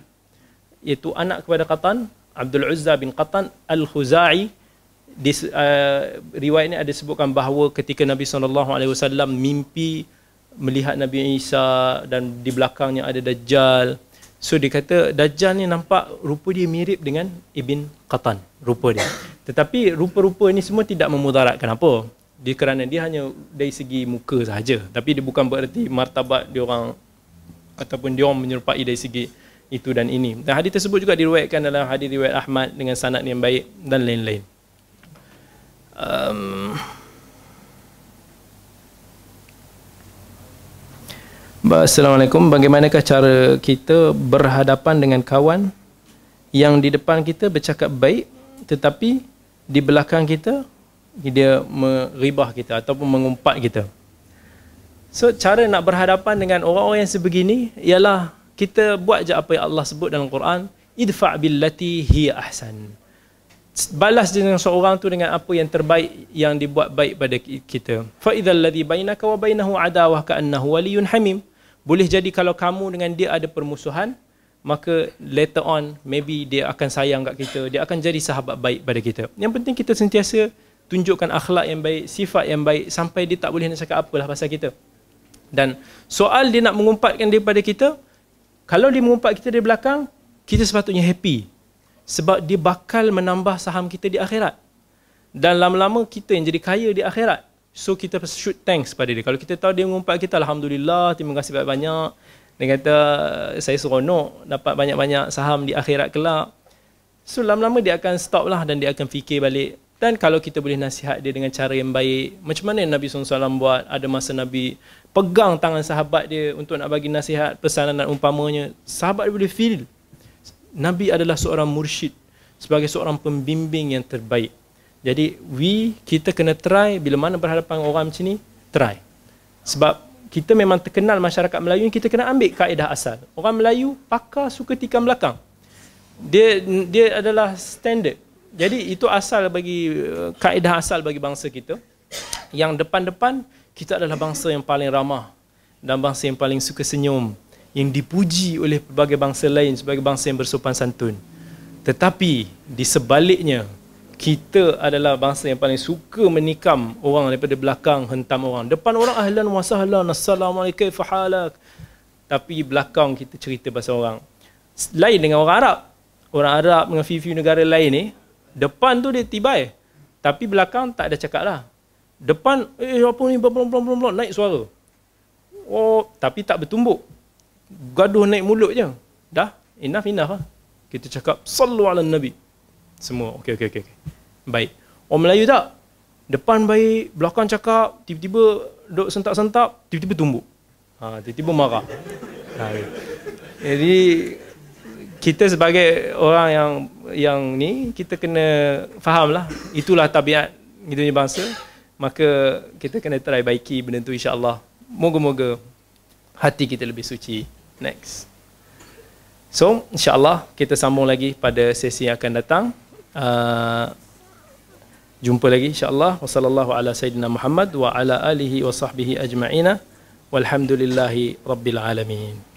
Iaitu anak kepada Qatan, Abdul Uzza bin Qatan Al-Khuzai. Di, uh, riwayat ini ada sebutkan bahawa ketika Nabi SAW mimpi melihat Nabi Isa dan di belakangnya ada Dajjal. So dia kata Dajjal ni nampak rupa dia mirip dengan Ibn Qatan. Rupa dia. Tetapi rupa-rupa ini semua tidak memudaratkan apa dia kerana dia hanya dari segi muka sahaja tapi dia bukan bererti martabat dia orang ataupun dia orang menyerupai dari segi itu dan ini dan hadis tersebut juga diriwayatkan dalam hadis riwayat Ahmad dengan sanad yang baik dan lain-lain um, Assalamualaikum bagaimanakah cara kita berhadapan dengan kawan yang di depan kita bercakap baik tetapi di belakang kita dia meribah kita ataupun mengumpat kita. So cara nak berhadapan dengan orang-orang yang sebegini ialah kita buat je apa yang Allah sebut dalam Quran, idfa' billati hiya ahsan. Balas dengan seorang tu dengan apa yang terbaik yang dibuat baik pada kita. Fa idzal ladzi bainaka wa bainahu adawah ka'annahu waliyyun hamim. Boleh jadi kalau kamu dengan dia ada permusuhan, maka later on maybe dia akan sayang kat kita dia akan jadi sahabat baik pada kita. Yang penting kita sentiasa tunjukkan akhlak yang baik sifat yang baik sampai dia tak boleh nak cakap apalah pasal kita. Dan soal dia nak mengumpatkan daripada kita kalau dia mengumpat kita dari belakang kita sepatutnya happy. Sebab dia bakal menambah saham kita di akhirat. Dan lama-lama kita yang jadi kaya di akhirat so kita shoot thanks pada dia kalau kita tahu dia mengumpat kita Alhamdulillah terima kasih banyak-banyak dia kata saya seronok dapat banyak-banyak saham di akhirat kelak. So lama-lama dia akan stop lah dan dia akan fikir balik. Dan kalau kita boleh nasihat dia dengan cara yang baik, macam mana Nabi SAW buat, ada masa Nabi pegang tangan sahabat dia untuk nak bagi nasihat, pesanan dan umpamanya, sahabat dia boleh feel. Nabi adalah seorang mursyid, sebagai seorang pembimbing yang terbaik. Jadi, we, kita kena try, bila mana berhadapan orang macam ni, try. Sebab kita memang terkenal masyarakat Melayu kita kena ambil kaedah asal. Orang Melayu pakar suka tikam belakang. Dia dia adalah standard. Jadi itu asal bagi uh, kaedah asal bagi bangsa kita. Yang depan-depan kita adalah bangsa yang paling ramah dan bangsa yang paling suka senyum yang dipuji oleh pelbagai bangsa lain sebagai bangsa yang bersopan santun. Tetapi di sebaliknya kita adalah bangsa yang paling suka menikam orang daripada belakang hentam orang. Depan orang ahlan wa sahlan, assalamualaikum fahalak. Tapi belakang kita cerita pasal orang. Lain dengan orang Arab. Orang Arab dengan few-few negara lain ni, depan tu dia tibai. Tapi belakang tak ada cakap lah. Depan, eh apa ni, blom, blom, blom, blom, naik suara. Oh, tapi tak bertumbuk. Gaduh naik mulut je. Dah, enough, enough lah. Kita cakap, sallu ala nabi. Semua, okey, okey, okey. Baik. Orang Melayu tak? Depan baik, belakang cakap, tiba-tiba duk sentap-sentap, tiba-tiba tumbuk. Ha, tiba-tiba marah. Ha, jadi, kita sebagai orang yang yang ni, kita kena faham lah. Itulah tabiat kita ni bangsa. Maka kita kena try baiki benda tu insyaAllah. Moga-moga hati kita lebih suci. Next. So, insyaAllah kita sambung lagi pada sesi yang akan datang. Uh, jumpa lagi insyaallah. Wasallallahu ala sayyidina Muhammad wa ala alihi wa sahbihi ajma'ina. Walhamdulillahi rabbil alamin